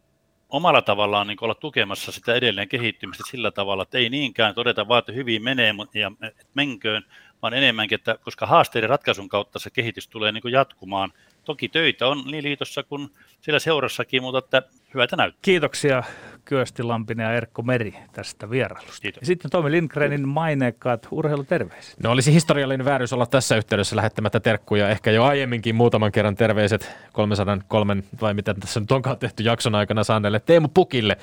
omalla tavallaan niin olla tukemassa sitä edelleen kehittymistä sillä tavalla, että ei niinkään todeta vaan, että hyvin menee ja menköön, vaan enemmänkin, että koska haasteiden ratkaisun kautta se kehitys tulee niin kuin jatkumaan. Toki töitä on niin liitossa kuin siellä seurassakin, mutta että hyvältä näyttää. Kiitoksia Kyösti Lampinen ja Erkko Meri tästä vierailusta. Kiitos. Sitten Tomi Lindgrenin maineikkaat urheiluterveiset. No olisi historiallinen vääryys olla tässä yhteydessä lähettämättä terkkuja. Ehkä jo aiemminkin muutaman kerran terveiset 303 vai mitä tässä nyt onkaan tehty jakson aikana saaneelle Teemu Pukille,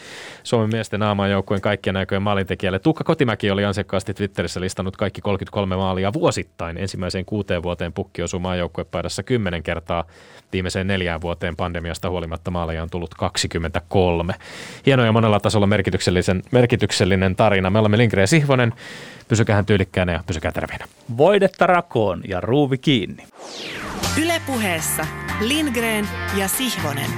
Suomen miesten joukkueen kaikkien aikojen maalintekijälle. Tuukka Kotimäki oli ansiokkaasti Twitterissä listannut kaikki 33 maalia vuosittain. Ensimmäiseen kuuteen vuoteen Pukki osui maajoukkuepaidassa kymmenen kertaa. Viimeiseen neljään vuoteen pandemiasta huolimatta maaleja on tullut 23. Hienoja ja monella tasolla merkityksellisen, merkityksellinen tarina. Me olemme Lindgren ja Sihvonen. Pysykähän tyylikkäänä ja pysykää terveenä. Voidetta rakoon ja ruuvi kiinni. Ylepuheessa Lindgren ja Sihvonen.